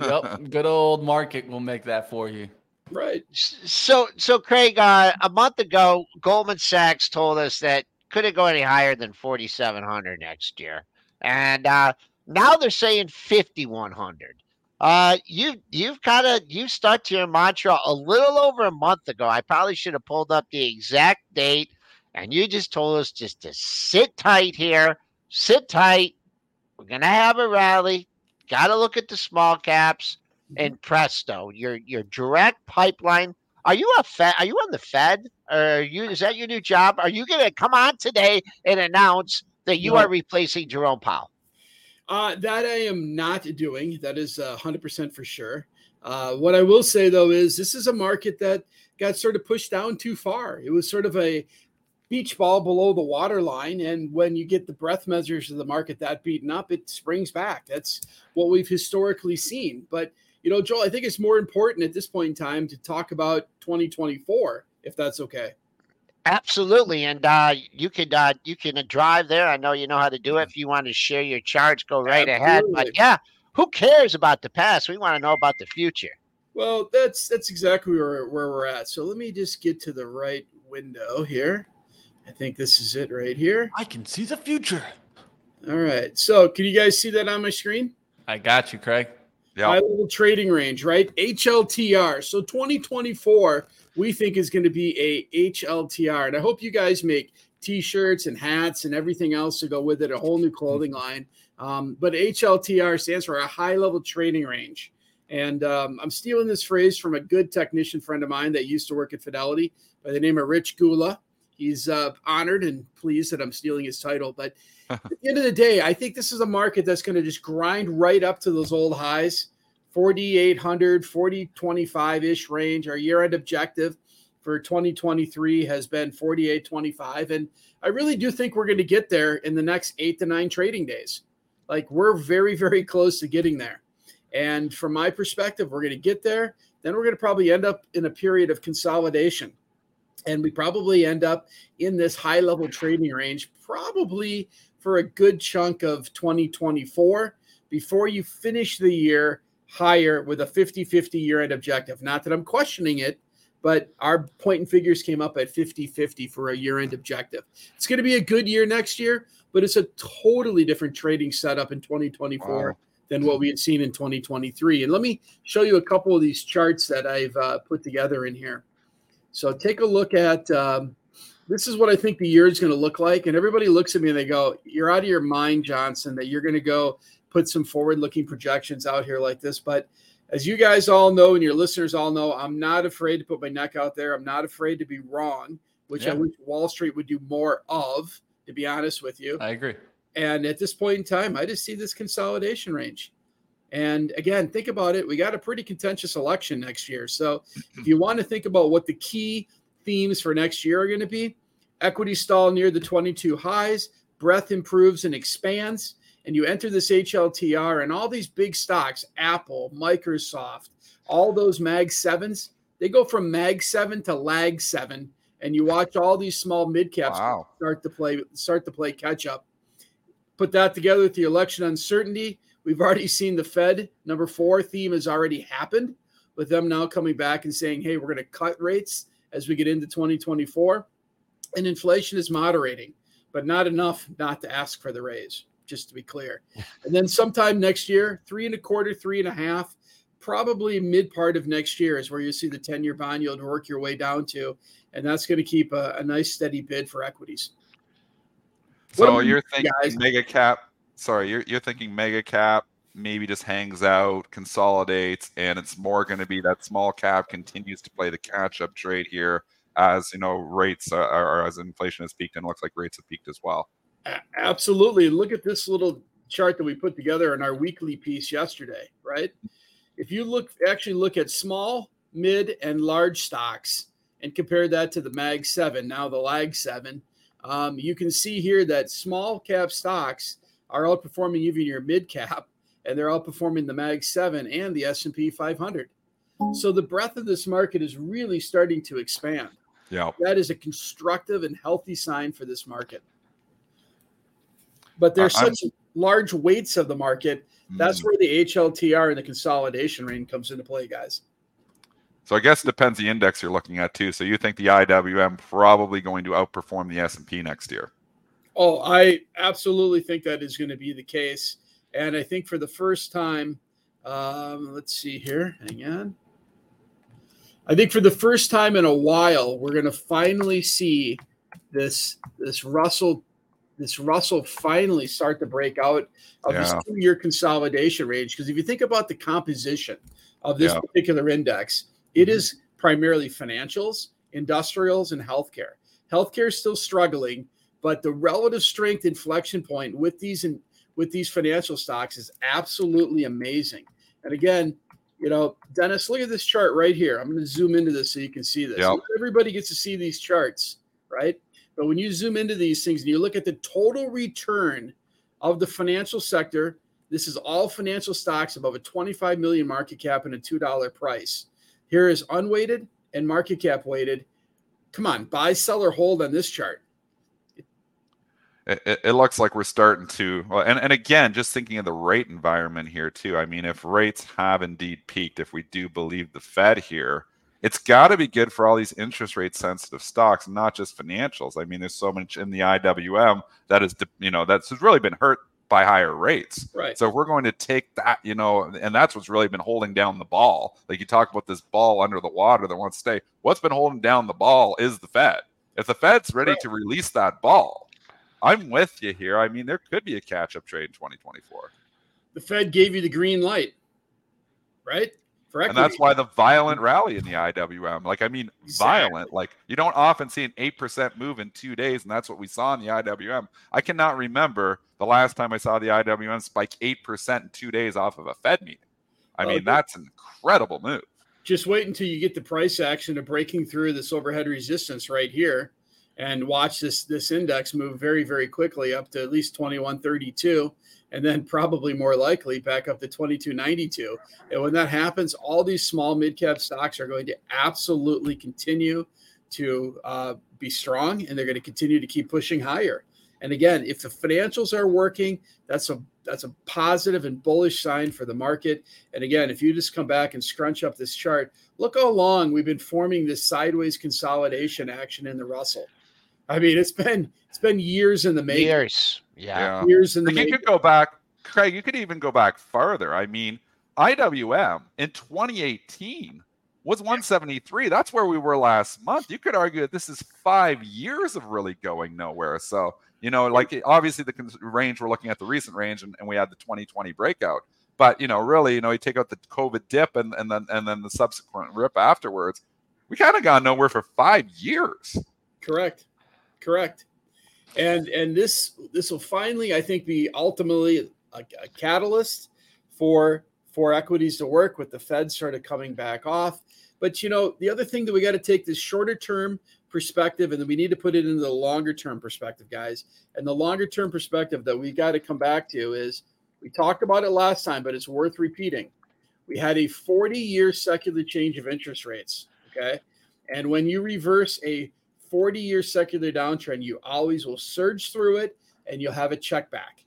Yep. Good old market will make that for you.
Right.
so so Craig, uh, a month ago, Goldman Sachs told us that couldn't go any higher than forty seven hundred next year, and uh, now they're saying fifty one hundred. Uh, you you've kind of you stuck to your mantra a little over a month ago. I probably should have pulled up the exact date, and you just told us just to sit tight here, sit tight. We're gonna have a rally. Got to look at the small caps and presto, your your direct pipeline. Are you a Fed? Are you on the Fed? Or are you is that your new job? Are you going to come on today and announce that you are replacing Jerome Powell?
Uh, that I am not doing. That is uh, 100% for sure. Uh, what I will say, though, is this is a market that got sort of pushed down too far. It was sort of a beach ball below the waterline. And when you get the breath measures of the market that beaten up, it springs back. That's what we've historically seen. But, you know, Joel, I think it's more important at this point in time to talk about 2024, if that's okay.
Absolutely, and uh, you could uh, you can drive there. I know you know how to do it. If you want to share your charts, go right ahead. But yeah, who cares about the past? We want to know about the future.
Well, that's that's exactly where, where we're at. So let me just get to the right window here. I think this is it right here.
I can see the future.
All right. So can you guys see that on my screen?
I got you, Craig.
Yeah.
High level trading range, right? HLTR. So 2024, we think is going to be a HLTR. And I hope you guys make t-shirts and hats and everything else to go with it, a whole new clothing line. Um, but HLTR stands for a high level trading range. And um, I'm stealing this phrase from a good technician friend of mine that used to work at Fidelity by the name of Rich Gula. He's uh, honored and pleased that I'm stealing his title. But at the end of the day, I think this is a market that's going to just grind right up to those old highs 4,800, 4,025 ish range. Our year end objective for 2023 has been 4,825. And I really do think we're going to get there in the next eight to nine trading days. Like we're very, very close to getting there. And from my perspective, we're going to get there. Then we're going to probably end up in a period of consolidation. And we probably end up in this high level trading range, probably for a good chunk of 2024 before you finish the year higher with a 50 50 year end objective. Not that I'm questioning it, but our point and figures came up at 50 50 for a year end objective. It's going to be a good year next year, but it's a totally different trading setup in 2024
Wow.
than what we had seen in 2023. And let me show you a couple of these charts that I've uh, put together in here. So take a look at um, this is what I think the year is going to look like. And everybody looks at me and they go, You're out of your mind, Johnson, that you're going to go put some forward looking projections out here like this. But as you guys all know, and your listeners all know, I'm not afraid to put my neck out there. I'm not afraid to be wrong, which I wish Wall Street would do more of, to be honest with you.
I agree.
And at this point in time, I just see this consolidation range. And again, think about it. We got a pretty contentious election next year. So if you want to think about what the key themes for next year are going to be, equity stall near the 22 highs, breadth improves and expands, and you enter this HLTR and all these big stocks, Apple, Microsoft, all those Mag 7s, they go from Mag 7 to Lag 7. And you watch all these small mid caps
Wow.
start to play start to play catch up. Put that together with the election uncertainty. We've already seen the Fed number four theme has already happened with them now coming back and saying, hey, we're going to cut rates as we get into 2024. And inflation is moderating, but not enough not to ask for the raise, just to be clear. And then sometime next year, three and a quarter, three and a half, probably mid part of next year is where you see the 10 year bond yield work your way down to. And that's going to keep a, a nice steady bid for equities.
So
about
you're thinking
guys?
mega cap. Sorry, you're you're thinking mega cap maybe just hangs out, consolidates, and it's more going to be that small cap continues to play the catch up trade here as you know rates are, are as inflation has peaked and looks like rates have peaked as well.
Absolutely. Look at this little chart that we put together in our weekly piece yesterday, right? If you look actually look at small, mid, and large stocks and compare that to the MAG 7, now the LAG 7, um, you can see here that small cap stocks are outperforming even your mid cap and they're outperforming the MAG 7 and the S&P 500. So the breadth of this market is really starting to expand.
Yeah.
That is a constructive and healthy sign for this market. But there's
I'm-
such large weights of the market. That's
Mm.
where the HLTR and the consolidation range comes into play, guys.
So I guess it depends the index you're looking at too. So you think the IWM probably going to outperform the S&P next year?
Oh, I absolutely think that is going to be the case. And I think for the first time, um, let's see here. Hang on. I think for the first time in a while, we're going to finally see this this Russell this Russell finally start to break out of this two-year consolidation range. Because if you think about the composition of this
Yeah.
particular index, it
Mhm.
is primarily financials, industrials, and healthcare. Healthcare is still struggling, but the relative strength inflection point with these and with these financial stocks is absolutely amazing. And again, you know, Dennis, look at this chart right here. I'm going to zoom into this so you can see this.
Yep.
Everybody gets to see these charts, right? But when you zoom into these things and you look at the total return of the financial sector, this is all financial stocks above a 25 million market cap and a $2 price. Here is unweighted and market cap weighted. Come on, buy, sell, or hold on this chart.
It, it, looks like we're starting to, and, and again, just thinking of the rate environment here too. I mean, if rates have indeed peaked, if we do believe the Fed here, it's got to be good for all these interest rate sensitive stocks, not just financials. I mean, there's so much in the IWM that is, you know, that's really been hurt by higher rates.
Right.
So if we're going to take that, you know, and that's what's really been holding down the ball. Like you talk about this ball under the water that wants to stay. What's been holding down the ball is the Fed. If the Fed's ready
Right.
to release that ball, I'm with you here. I mean, there could be a catch up trade in 2024.
the Fed gave you the green light, right?
And that's why the violent rally in the IWM. Like, I mean,
Exactly.
violent. Like, you don't often see an 8% move in two days. And that's what we saw in the IWM. I cannot remember the last time I saw the IWM spike 8% in two days off of a Fed meeting. I mean, that's an incredible move.
just wait until you get the price action of breaking through this overhead resistance right here and watch this this index move very very quickly up to at least 2132 and then probably more likely back up to 2292 and when that happens all these small mid cap stocks are going to absolutely continue to uh, be strong and they're going to continue to keep pushing higher. And again if the financials are working that's a that's a positive and bullish sign for the market. And again, if you just come back and scrunch up this chart, look how long we've been forming this sideways consolidation action in the Russell. I mean, it's been it's been years in the making.
Years. Yeah.
Yeah.
Years in the
Like you could go back, Craig, you could even go back farther. I mean, IWM in 2018 was 173. That's where we were last month. You could argue that this is five years of really going nowhere. So, you know, like obviously the range, we're looking at the recent range and, and we had the 2020 breakout. But, you know, really, you know, you take out the COVID dip and, and then and then the subsequent rip afterwards. We kind of got nowhere for five years.
Correct. Correct. And and this this will finally, I think, be ultimately a, a catalyst for for equities to work with the Fed sort of coming back off. But you know, the other thing that we got to take this shorter term perspective, and we need to put it into the longer term perspective, guys. And the longer term perspective that we got to come back to is we talked about it last time, but it's worth repeating. We had a 40 year secular change of interest rates. Okay. And when you reverse a 40 year secular downtrend, you always will surge through it and you'll have a check back.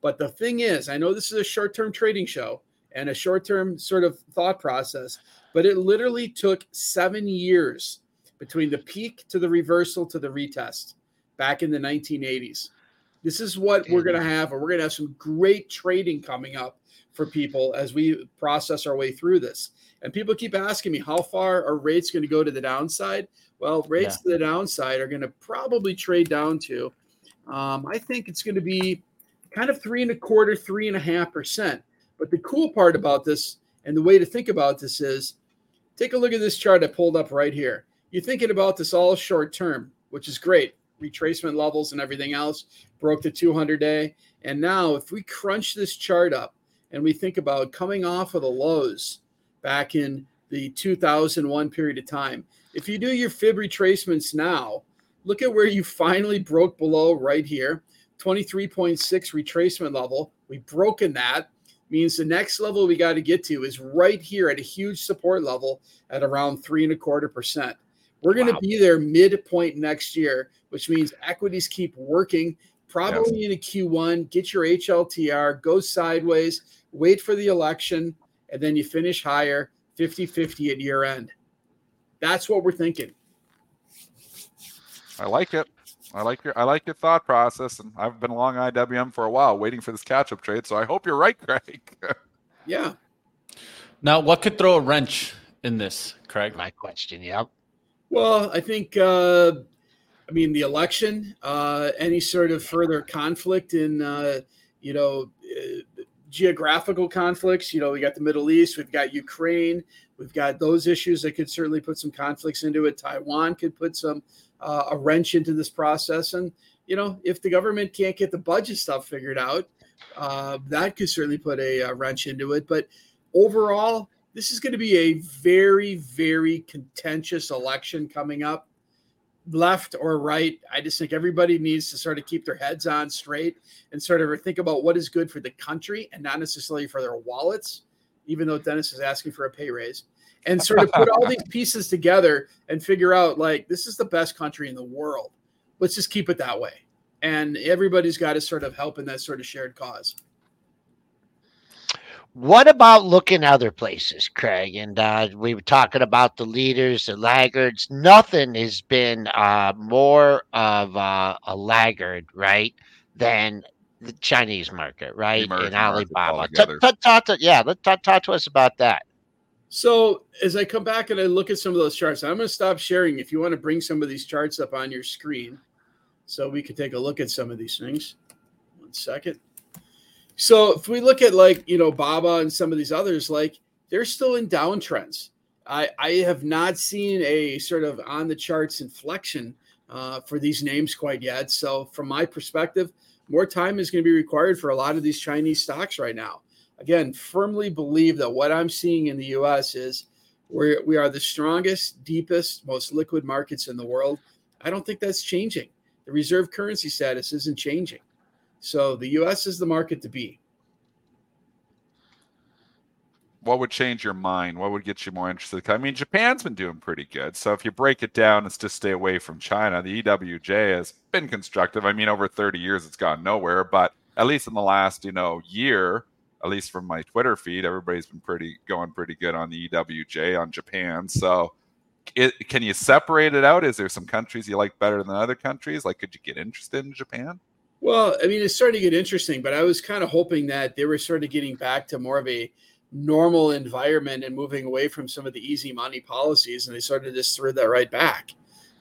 But the thing is, I know this is a short term trading show and a short term sort of thought process, but it literally took seven years between the peak to the reversal to the retest back in the 1980s. This is what we're going to have, and we're going to have some great trading coming up for people as we process our way through this. And people keep asking me, how far are rates going to go to the downside? Well, rates to the downside are going to probably trade down to, um, I think it's going to be kind of three and a quarter, three and a half percent. But the cool part about this and the way to think about this is take a look at this chart I pulled up right here. You're thinking about this all short term, which is great. Retracement levels and everything else broke the 200 day. And now, if we crunch this chart up and we think about coming off of the lows back in the 2001 period of time, if you do your fib retracements now, look at where you finally broke below right here 23.6 retracement level. We've broken that. Means the next level we got to get to is right here at a huge support level at around three and a quarter percent. We're going to
Wow.
be there midpoint next year, which means equities keep working probably in a Q1. Get your HLTR, go sideways, wait for the election, and then you finish higher 50 50 at year end. That's what we're thinking.
I like it. I like your I like your thought process, and I've been along IWM for a while, waiting for this catch up trade. So I hope you're right, Craig.
Yeah.
Now, what could throw a wrench in this, Craig?
My question. Yep.
Well, I think, uh, I mean, the election, uh, any sort of further conflict in, uh, you know, uh, geographical conflicts. You know, we got the Middle East, we've got Ukraine, we've got those issues that could certainly put some conflicts into it. Taiwan could put some uh, a wrench into this process, and you know, if the government can't get the budget stuff figured out, uh, that could certainly put a, uh wrench into it. But overall, this is going to be a very, very contentious election coming up. Left or right, I just think everybody needs to sort of keep their heads on straight and sort of think about what is good for the country and not necessarily for their wallets, even though Dennis is asking for a pay raise. And sort of put all these pieces together and figure out like this is the best country in the world. Let's just keep it that way. And everybody's got to sort of help in that sort of shared cause.
What about looking other places, Craig? And uh, we were talking about the leaders, the laggards. Nothing has been uh, more of uh, a laggard, right, than the Chinese market, right,
emerging
and Alibaba. Talk, to, yeah, let's talk, talk to us about that.
So as I come back and I look at some of those charts, I'm going to stop sharing. If you want to bring some of these charts up on your screen, so we can take a look at some of these things. One second. So if we look at like you know Baba and some of these others, like they're still in downtrends. I I have not seen a sort of on the charts inflection uh, for these names quite yet. So from my perspective, more time is going to be required for a lot of these Chinese stocks right now again, firmly believe that what I'm seeing in the US is we're, we are the strongest, deepest, most liquid markets in the world. I don't think that's changing. The reserve currency status isn't changing. So the US is the market to be.
what would change your mind? What would get you more interested? I mean, Japan's been doing pretty good. So if you break it down, it's just stay away from China. The EWJ has been constructive. I mean, over 30 years, it's gone nowhere. But at least in the last, you know, year, at least from my Twitter feed, everybody's been pretty going pretty good on the EWJ on Japan. So, it, can you separate it out? Is there some countries you like better than other countries? Like, could you get interested in Japan?
Well, I mean, it's starting to get interesting, but I was kind of hoping that they were sort of getting back to more of a normal environment and moving away from some of the easy money policies, and they sort of just threw that right back.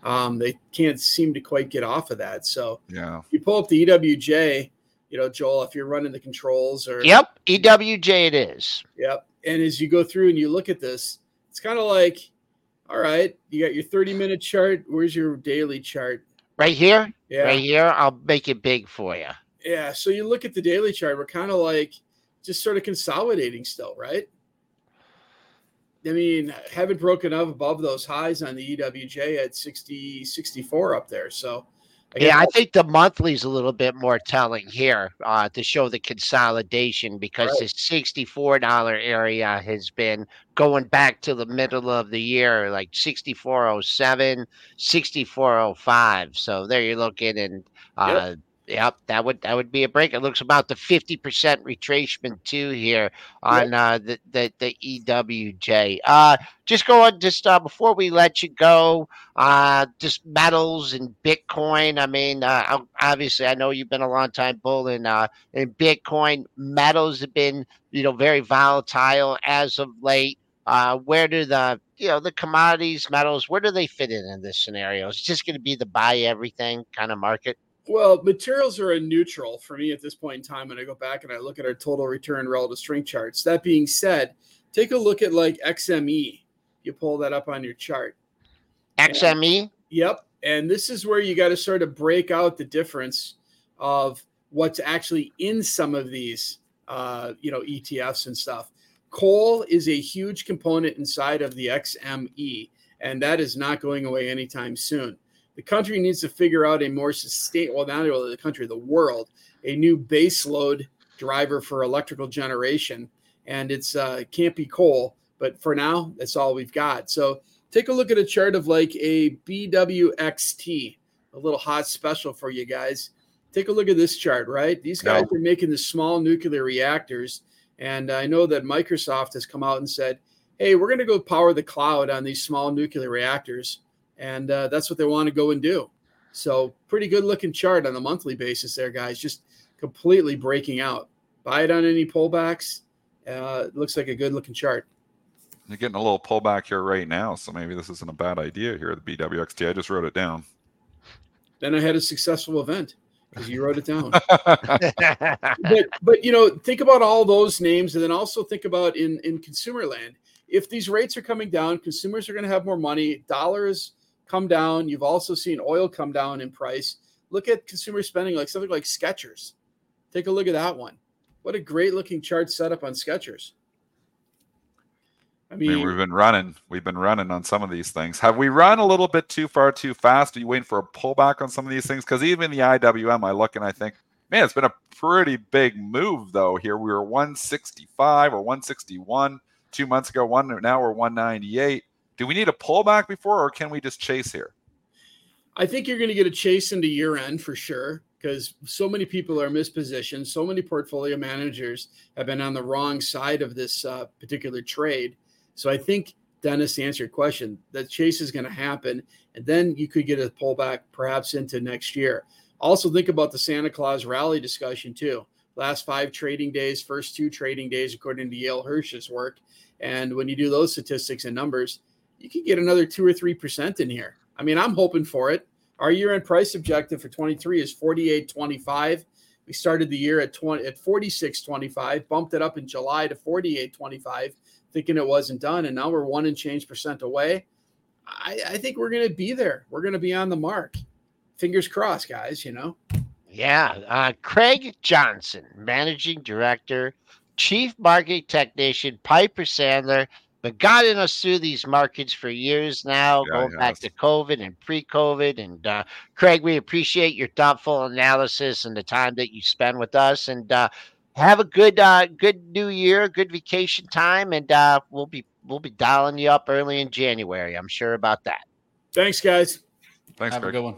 Um, they can't seem to quite get off of that. So
Yeah.
you pull up the EWJ, you know, Joel, if you're running the controls or
Yep, EWJ it is.
Yep. And as you go through and you look at this, it's kind of like, all right, you got your 30 minute chart. Where's your daily chart?
Right here,
Yeah.
right here. I'll make it big for you.
Yeah. So you look at the daily chart, we're kind of like just sort of consolidating still, right? I mean, haven't broken up above those highs on the EWJ at 60, 64 up there. So,
Yeah, I think the monthly's a little bit more telling here uh, to show the consolidation because
Right.
the sixty-four dollar area has been going back to the middle of the year, like 6407, 6405. So there you're looking, and uh, yep, that would that would be a break. It looks about the fifty percent retracement too here on uh, the, the the EWJ. Uh, just go on, just uh, before we let you go uh, just metals and Bitcoin. I mean, uh, obviously, I know you've been a long time bull in uh, in Bitcoin. Metals have been, you know, very volatile as of late. Uh, where do the you know the commodities, metals, where do they fit in in this scenario? It's just going to be the buy everything kind of market.
Well, materials are a neutral for me at this point in time when I go back and I look at our total return relative strength charts. That being said, take a look at like XME. You pull that up on your chart.
XME.
Yep. And this is where you got to sort of break out the difference of what's actually in some of these, uh, you know, ETFs and stuff. Coal is a huge component inside of the XME, and that is not going away anytime soon. The country needs to figure out a more sustainable, well, not only the country, the world, a new baseload driver for electrical generation. And it's uh, can't be coal, but for now, that's all we've got. So take a look at a chart of like a BWXT, a little hot special for you guys. Take a look at this chart, right? These guys are making the small nuclear reactors. And I know that Microsoft has come out and said, hey, we're going to go power the cloud on these small nuclear reactors. And uh, that's what they want to go and do. So, pretty good looking chart on a monthly basis there, guys. Just completely breaking out. Buy it on any pullbacks. Uh, looks like a good looking chart.
You're getting a little pullback here right now, so maybe this isn't a bad idea here. The BWXT. I just wrote it down.
Then I had a successful event because you wrote it down. but but you know, think about all those names, and then also think about in in consumer land. If these rates are coming down, consumers are going to have more money. Dollars come down. You've also seen oil come down in price. Look at consumer spending, like something like Skechers. Take a look at that one. What a great looking chart setup on Skechers.
I mean, I mean, we've been running. We've been running on some of these things. Have we run a little bit too far too fast? Are you waiting for a pullback on some of these things? Because even the IWM, I look and I think, man, it's been a pretty big move though. Here we were 165 or 161 two months ago. One now we're 198. Do we need a pullback before, or can we just chase here?
I think you're going to get a chase into year end for sure because so many people are mispositioned. So many portfolio managers have been on the wrong side of this uh, particular trade so I think Dennis to answer your question, that chase is going to happen, and then you could get a pullback perhaps into next year. Also, think about the Santa Claus rally discussion too. Last five trading days, first two trading days, according to Yale Hirsch's work. And when you do those statistics and numbers, you could get another two or three percent in here. I mean, I'm hoping for it. Our year-end price objective for 23 is 48.25. We started the year at 20 at 46.25, bumped it up in July to 48.25 thinking it wasn't done, and now we're one and change percent away. I, I think we're going to be there. We're going to be on the mark. Fingers crossed, guys. You know.
Yeah, uh, Craig Johnson, managing director, chief market technician, Piper Sandler, but guiding us through these markets for years now, yeah, going back to COVID and pre-COVID. And uh, Craig, we appreciate your thoughtful analysis and the time that you spend with us. And uh, have a good uh good new year, good vacation time, and uh we'll be we'll be dialing you up early in January. I'm sure about that.
Thanks, guys.
Thanks, have Greg. a good one.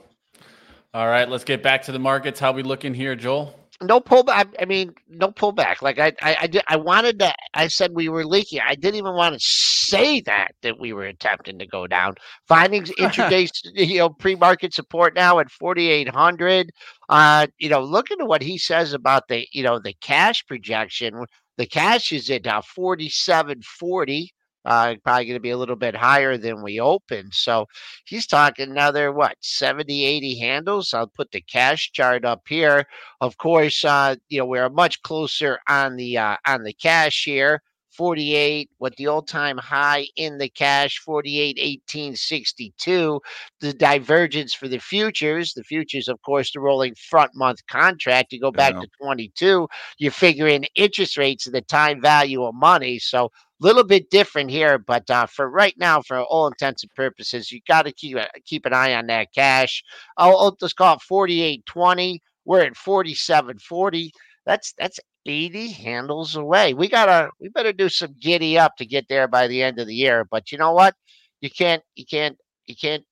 All right, let's get back to the markets. How we looking here, Joel?
No pullback. I mean, no pullback. Like I, I, I, did, I wanted to. I said we were leaking. I didn't even want to say that that we were attempting to go down. Findings intraday, you know, pre-market support now at forty eight hundred. Uh, you know, looking at what he says about the, you know, the cash projection. The cash is at uh, forty seven forty uh, probably going to be a little bit higher than we opened. So he's talking another, what, 70, 80 handles. I'll put the cash chart up here. Of course, uh, you know, we're much closer on the, uh, on the cash here. 48 with the all-time high in the cash 48 18 62 the divergence for the futures the futures of course the rolling front month contract you go back to 22 you're figuring interest rates and the time value of money so little bit different here, but uh, for right now, for all intents and purposes, you got to keep keep an eye on that cash. I'll, I'll just call it forty eight twenty. We're at forty seven forty. That's that's eighty handles away. We gotta we better do some giddy up to get there by the end of the year. But you know what? You can't you can't you can't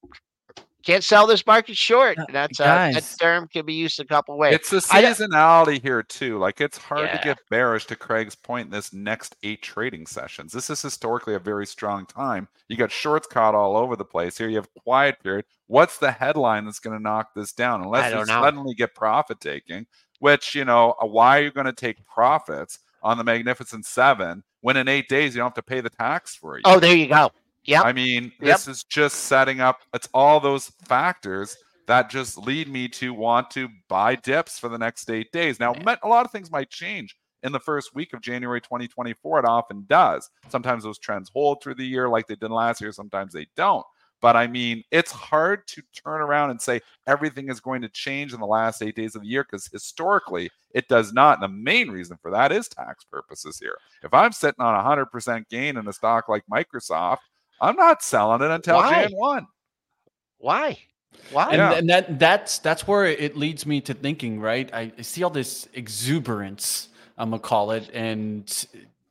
can't sell this market short. That's uh, that term can be used a couple ways.
It's the seasonality here too. Like it's hard yeah. to get bearish. To Craig's point, this next eight trading sessions. This is historically a very strong time. You got shorts caught all over the place. Here you have quiet period. What's the headline that's going to knock this down? Unless you know. suddenly get profit taking, which you know, uh, why are you going to take profits on the Magnificent Seven when in eight days you don't have to pay the tax for it?
Oh, there you go.
Yeah. I mean, yep. this is just setting up, it's all those factors that just lead me to want to buy dips for the next eight days. Now, a lot of things might change in the first week of January 2024. It often does. Sometimes those trends hold through the year like they did last year, sometimes they don't. But I mean, it's hard to turn around and say everything is going to change in the last eight days of the year because historically it does not. And the main reason for that is tax purposes here. If I'm sitting on a 100% gain in a stock like Microsoft, I'm not selling it until Why? Jan one.
Why? Why?
And, and, that that's that's where it leads me to thinking. Right, I see all this exuberance. I'm gonna call it, and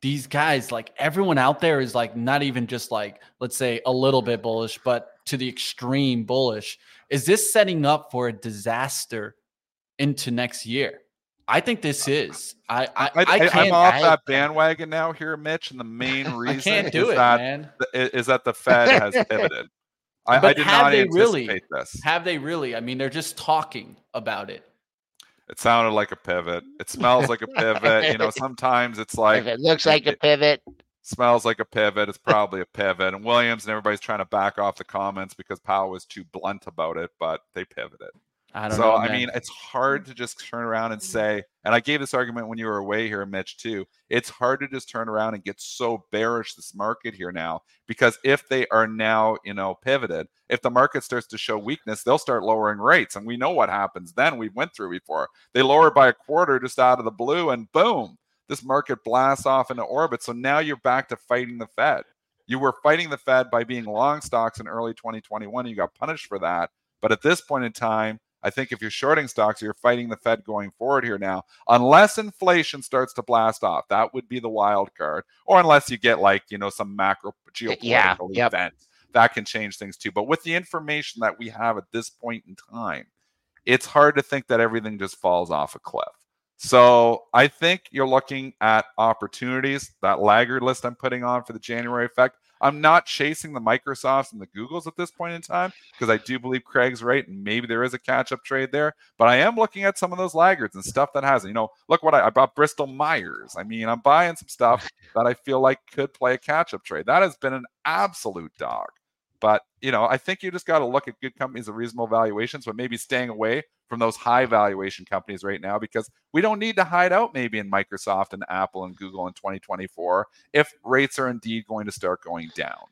these guys, like everyone out there is like not even just like, let's say a little bit bullish, but to the extreme bullish. Is this setting up for a disaster into next year? I think this is. I I, I,
I am off that bandwagon now here, Mitch, and the main reason is
it,
that is that the Fed has pivoted. I,
but
I did
have
not
they
anticipate
really?
this.
Have they really? I mean, they're just talking about it.
It sounded like a pivot. It smells like a pivot. You know, sometimes it's like
if it looks like a pivot,
smells like a pivot. It's probably a pivot. And Williams and everybody's trying to back off the comments because Powell was too blunt about it, but they pivoted.
I don't
so
know.
I mean, it's hard to just turn around and say, and I gave this argument when you were away here, Mitch, too. It's hard to just turn around and get so bearish this market here now because if they are now, you know, pivoted, if the market starts to show weakness, they'll start lowering rates, and we know what happens then. We went through before they lower by a quarter just out of the blue, and boom, this market blasts off into orbit. So now you're back to fighting the Fed. You were fighting the Fed by being long stocks in early 2021. And you got punished for that. But at this point in time, I think if you're shorting stocks, you're fighting the Fed going forward here now, unless inflation starts to blast off. That would be the wild card, or unless you get like you know some macro geopolitical
Yeah, yep.
event that can change things too. But with the information that we have at this point in time, it's hard to think that everything just falls off a cliff. So I think you're looking at opportunities. That laggard list I'm putting on for the January effect. I'm not chasing the Microsofts and the Googles at this point in time because I do believe Craig's right and maybe there is a catch up trade there. But I am looking at some of those laggards and stuff that hasn't. You know, look what I, I bought Bristol Myers. I mean, I'm buying some stuff that I feel like could play a catch up trade. That has been an absolute dog. But you know, I think you just got to look at good companies at reasonable valuations, but maybe staying away from those high valuation companies right now because we don't need to hide out maybe in Microsoft and Apple and Google in 2024 if rates are indeed going to start going down.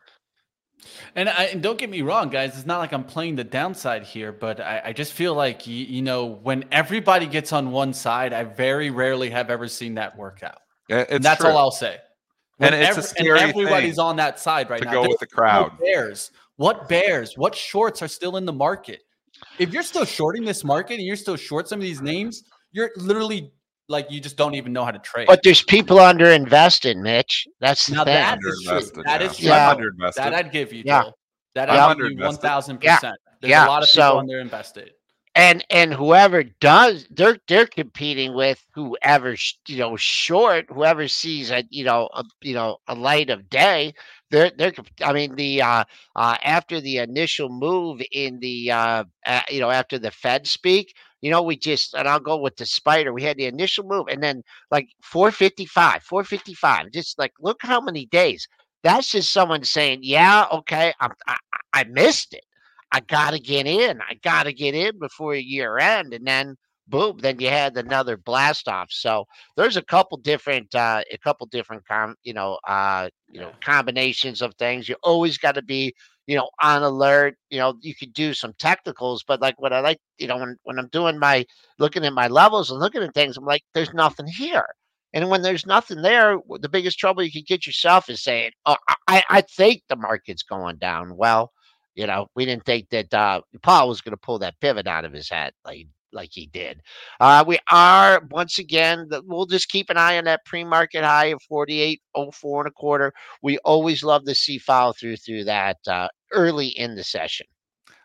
And, I, and don't get me wrong, guys. It's not like I'm playing the downside here, but I, I just feel like you, you know when everybody gets on one side, I very rarely have ever seen that work out.
It's
and that's
true.
all I'll say.
And
When
it's a scary
and everybody's
thing
on that side right
to
now.
go
There's
with the
no
crowd.
bears. What bears? What shorts are still in the market? If you're still shorting this market and you're still short some of these names, you're literally like you just don't even know how to trade.
but there's people under invested, Mitch. That's the
now
thing.
that is true.
Underinvested,
That
yeah.
is true.
Yeah.
I'm underinvested.
That I'd give you,
Yeah.
Joel. That
I'm
I'd give you
underinvested.
one thousand percent. There's
Yeah.
a lot of
So-
people underinvested.
And and whoever does they're they're competing with whoever you know short whoever sees a you know a you know a light of day they're they're i mean the uh uh after the initial move in the uh, uh you know after the fed speak you know we just and i'll go with the spider we had the initial move and then like 455 455 just like look how many days. That's just someone saying yeah okay I'm, i i missed it I gotta get in. I gotta get in before year end, and then boom, then you had another blast off. So there's a couple different, uh, a couple different, com- you know, uh, you know, combinations of things. You always got to be, you know, on alert. You know, you could do some technicals, but like what I like, you know, when when I'm doing my looking at my levels and looking at things, I'm like, there's nothing here. And when there's nothing there, the biggest trouble you can get yourself is saying, "Oh, I, I I think the market's going down." Well, you know, we didn't think that uh, Powell was going to pull that pivot out of his hat like like he did. Uh, we are once again. We'll just keep an eye on that pre-market high of forty-eight oh four and a quarter. We always love to see follow through through that uh, early in the session.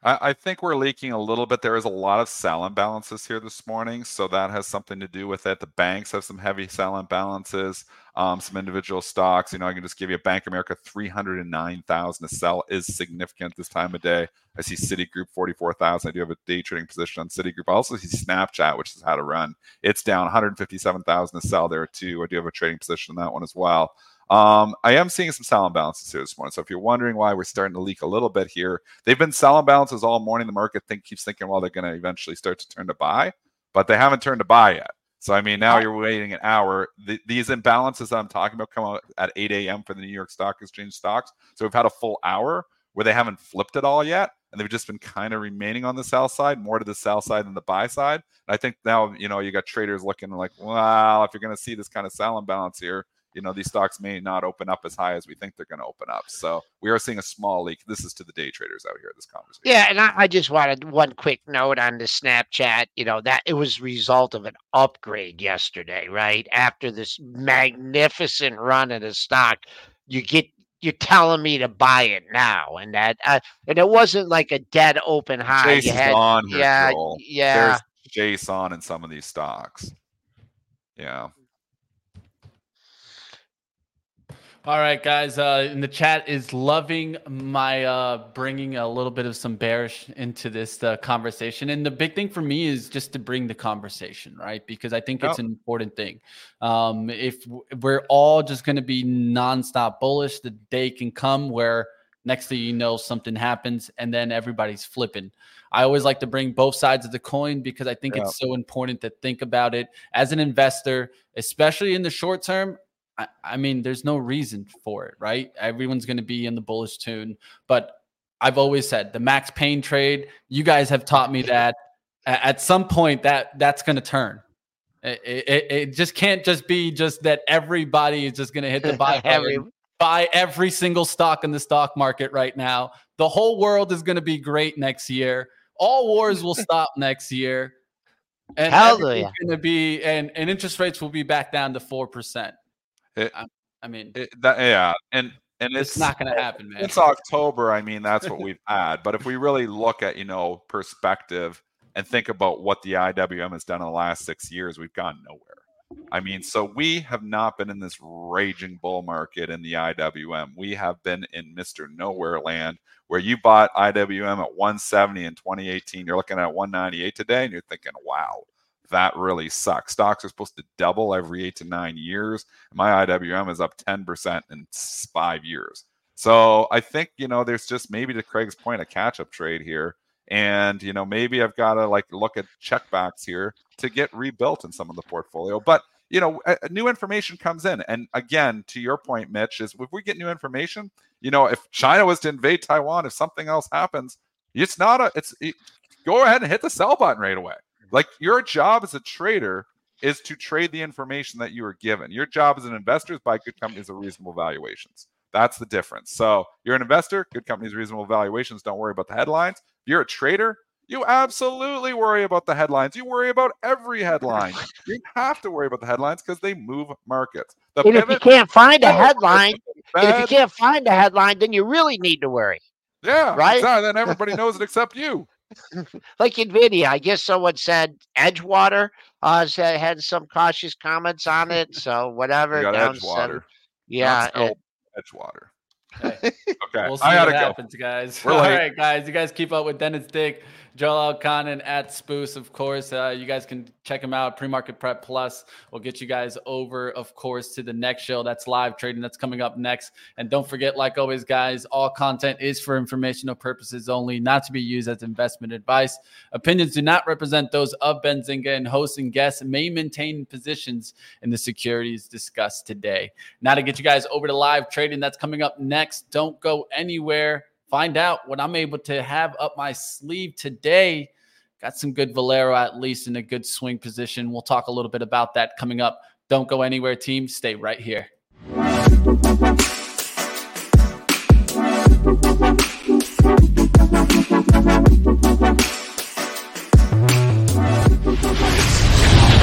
I, I think we're leaking a little bit. There is a lot of sell imbalances here this morning, so that has something to do with it. The banks have some heavy sell imbalances. Um, some individual stocks. You know, I can just give you Bank America three hundred and nine thousand to sell is significant this time of day. I see Citigroup forty four thousand. I do have a day trading position on Citigroup. I also see Snapchat, which has had a run. It's down one hundred fifty seven thousand to sell there too. I do have a trading position on that one as well. Um, I am seeing some sell imbalances here this morning. So if you're wondering why we're starting to leak a little bit here, they've been sell imbalances all morning. The market think keeps thinking, well, they're going to eventually start to turn to buy, but they haven't turned to buy yet. So I mean, now you're waiting an hour. Th- these imbalances that I'm talking about come out at 8 a.m. for the New York Stock Exchange stocks. So we've had a full hour where they haven't flipped it all yet, and they've just been kind of remaining on the sell side, more to the sell side than the buy side. And I think now you know you got traders looking like, well, if you're going to see this kind of sell imbalance here, you know these stocks may not open up as high as we think they're going to open up. So we are seeing a small leak. This is to the day traders out here. This conversation.
Yeah, and I, I just wanted one quick note on the Snapchat. You know that it was result of an upgrade yesterday, right after this magnificent run of the stock. You get you're telling me to buy it now, and that uh, and it wasn't like a dead open high.
Chase
had,
on here,
yeah,
Joel.
yeah.
There's Chase on in some of these stocks. Yeah.
All right, guys. Uh, in the chat is loving my uh, bringing a little bit of some bearish into this uh, conversation, and the big thing for me is just to bring the conversation, right? Because I think it's an important thing. Um, if we're all just going to be nonstop bullish, the day can come where next thing you know something happens, and then everybody's flipping. I always like to bring both sides of the coin because I think
Yeah.
it's so important to think about it as an investor, especially in the short term. I, I mean, there's no reason for it, right? Everyone's going to be in the bullish tune, but I've always said the max pain trade. You guys have taught me that at some point that that's going to turn. It, it, it just can't just be just that everybody is just going to hit the buy
Every-
buy every single stock in the stock market right now. The whole world is going to be great next year. All wars will stop next year, and
Hallelujah.
going to be and and interest rates will be back down to four percent.
It-
I, I mean,
It, that, yeah. And and
it's
it's
not going to happen, man.
It's October. I mean, that's what we've had. But if we really look at, you know, perspective and think about what the IWM has done in the last six years, we've gone nowhere. I mean, so we have not been in this raging bull market in the IWM. We have been in Mr. Nowhere land where you bought IWM at 170 in 2018. You're looking at 198 today and you're thinking, wow, that really sucks. Stocks are supposed to double every eight to nine years. My IWM is up 10% in five years. So I think, you know, there's just maybe to Craig's point, a catch up trade here. And, you know, maybe I've got to like look at checkbacks here to get rebuilt in some of the portfolio. But, you know, new information comes in. And again, to your point, Mitch, is if we get new information, you know, if China was to invade Taiwan, if something else happens, it's not a, it's, it, go ahead and hit the sell button right away. Like your job as a trader is to trade the information that you are given. Your job as an investor is buy good companies at reasonable valuations. That's the difference. So you're an investor, good companies, reasonable valuations. Don't worry about the headlines. If you're a trader, you absolutely worry about the headlines. You worry about every headline. You have to worry about the headlines because they move markets. The
And if you can't find a
oh,
headline, and if you can't find a headline, then you really need to worry.
yeah,
right?
exactly. Then everybody knows it except you.
Like Nvidia, I guess someone said Edgewater uh, said, had some cautious comments on it. So whatever.
You got
down
Edgewater.
seven- Yeah.
not
and-
spelled Edgewater.
Hey,
Okay,
We'll see
I
what
gotta go.
happens, guys.
We're
All
late.
right, guys. You guys keep up with Dennis Dick, Joel Elconin at Spoos, of course. Uh, you guys can check him out. Pre-Market Prep Plus We'll get you guys over, of course, to the next show. That's live trading. That's coming up next. And don't forget, like always, guys, all content is for informational purposes only, not to be used as investment advice. Opinions do not represent those of Benzinga and hosts and guests may maintain positions in the securities discussed today. Now to get you guys over to live trading, that's coming up next. Don't go anywhere find out what I'm able to have up my sleeve today. Got some good Valero at least in a good swing position. We'll talk a little bit about that coming up. Don't go anywhere, team. Stay right here.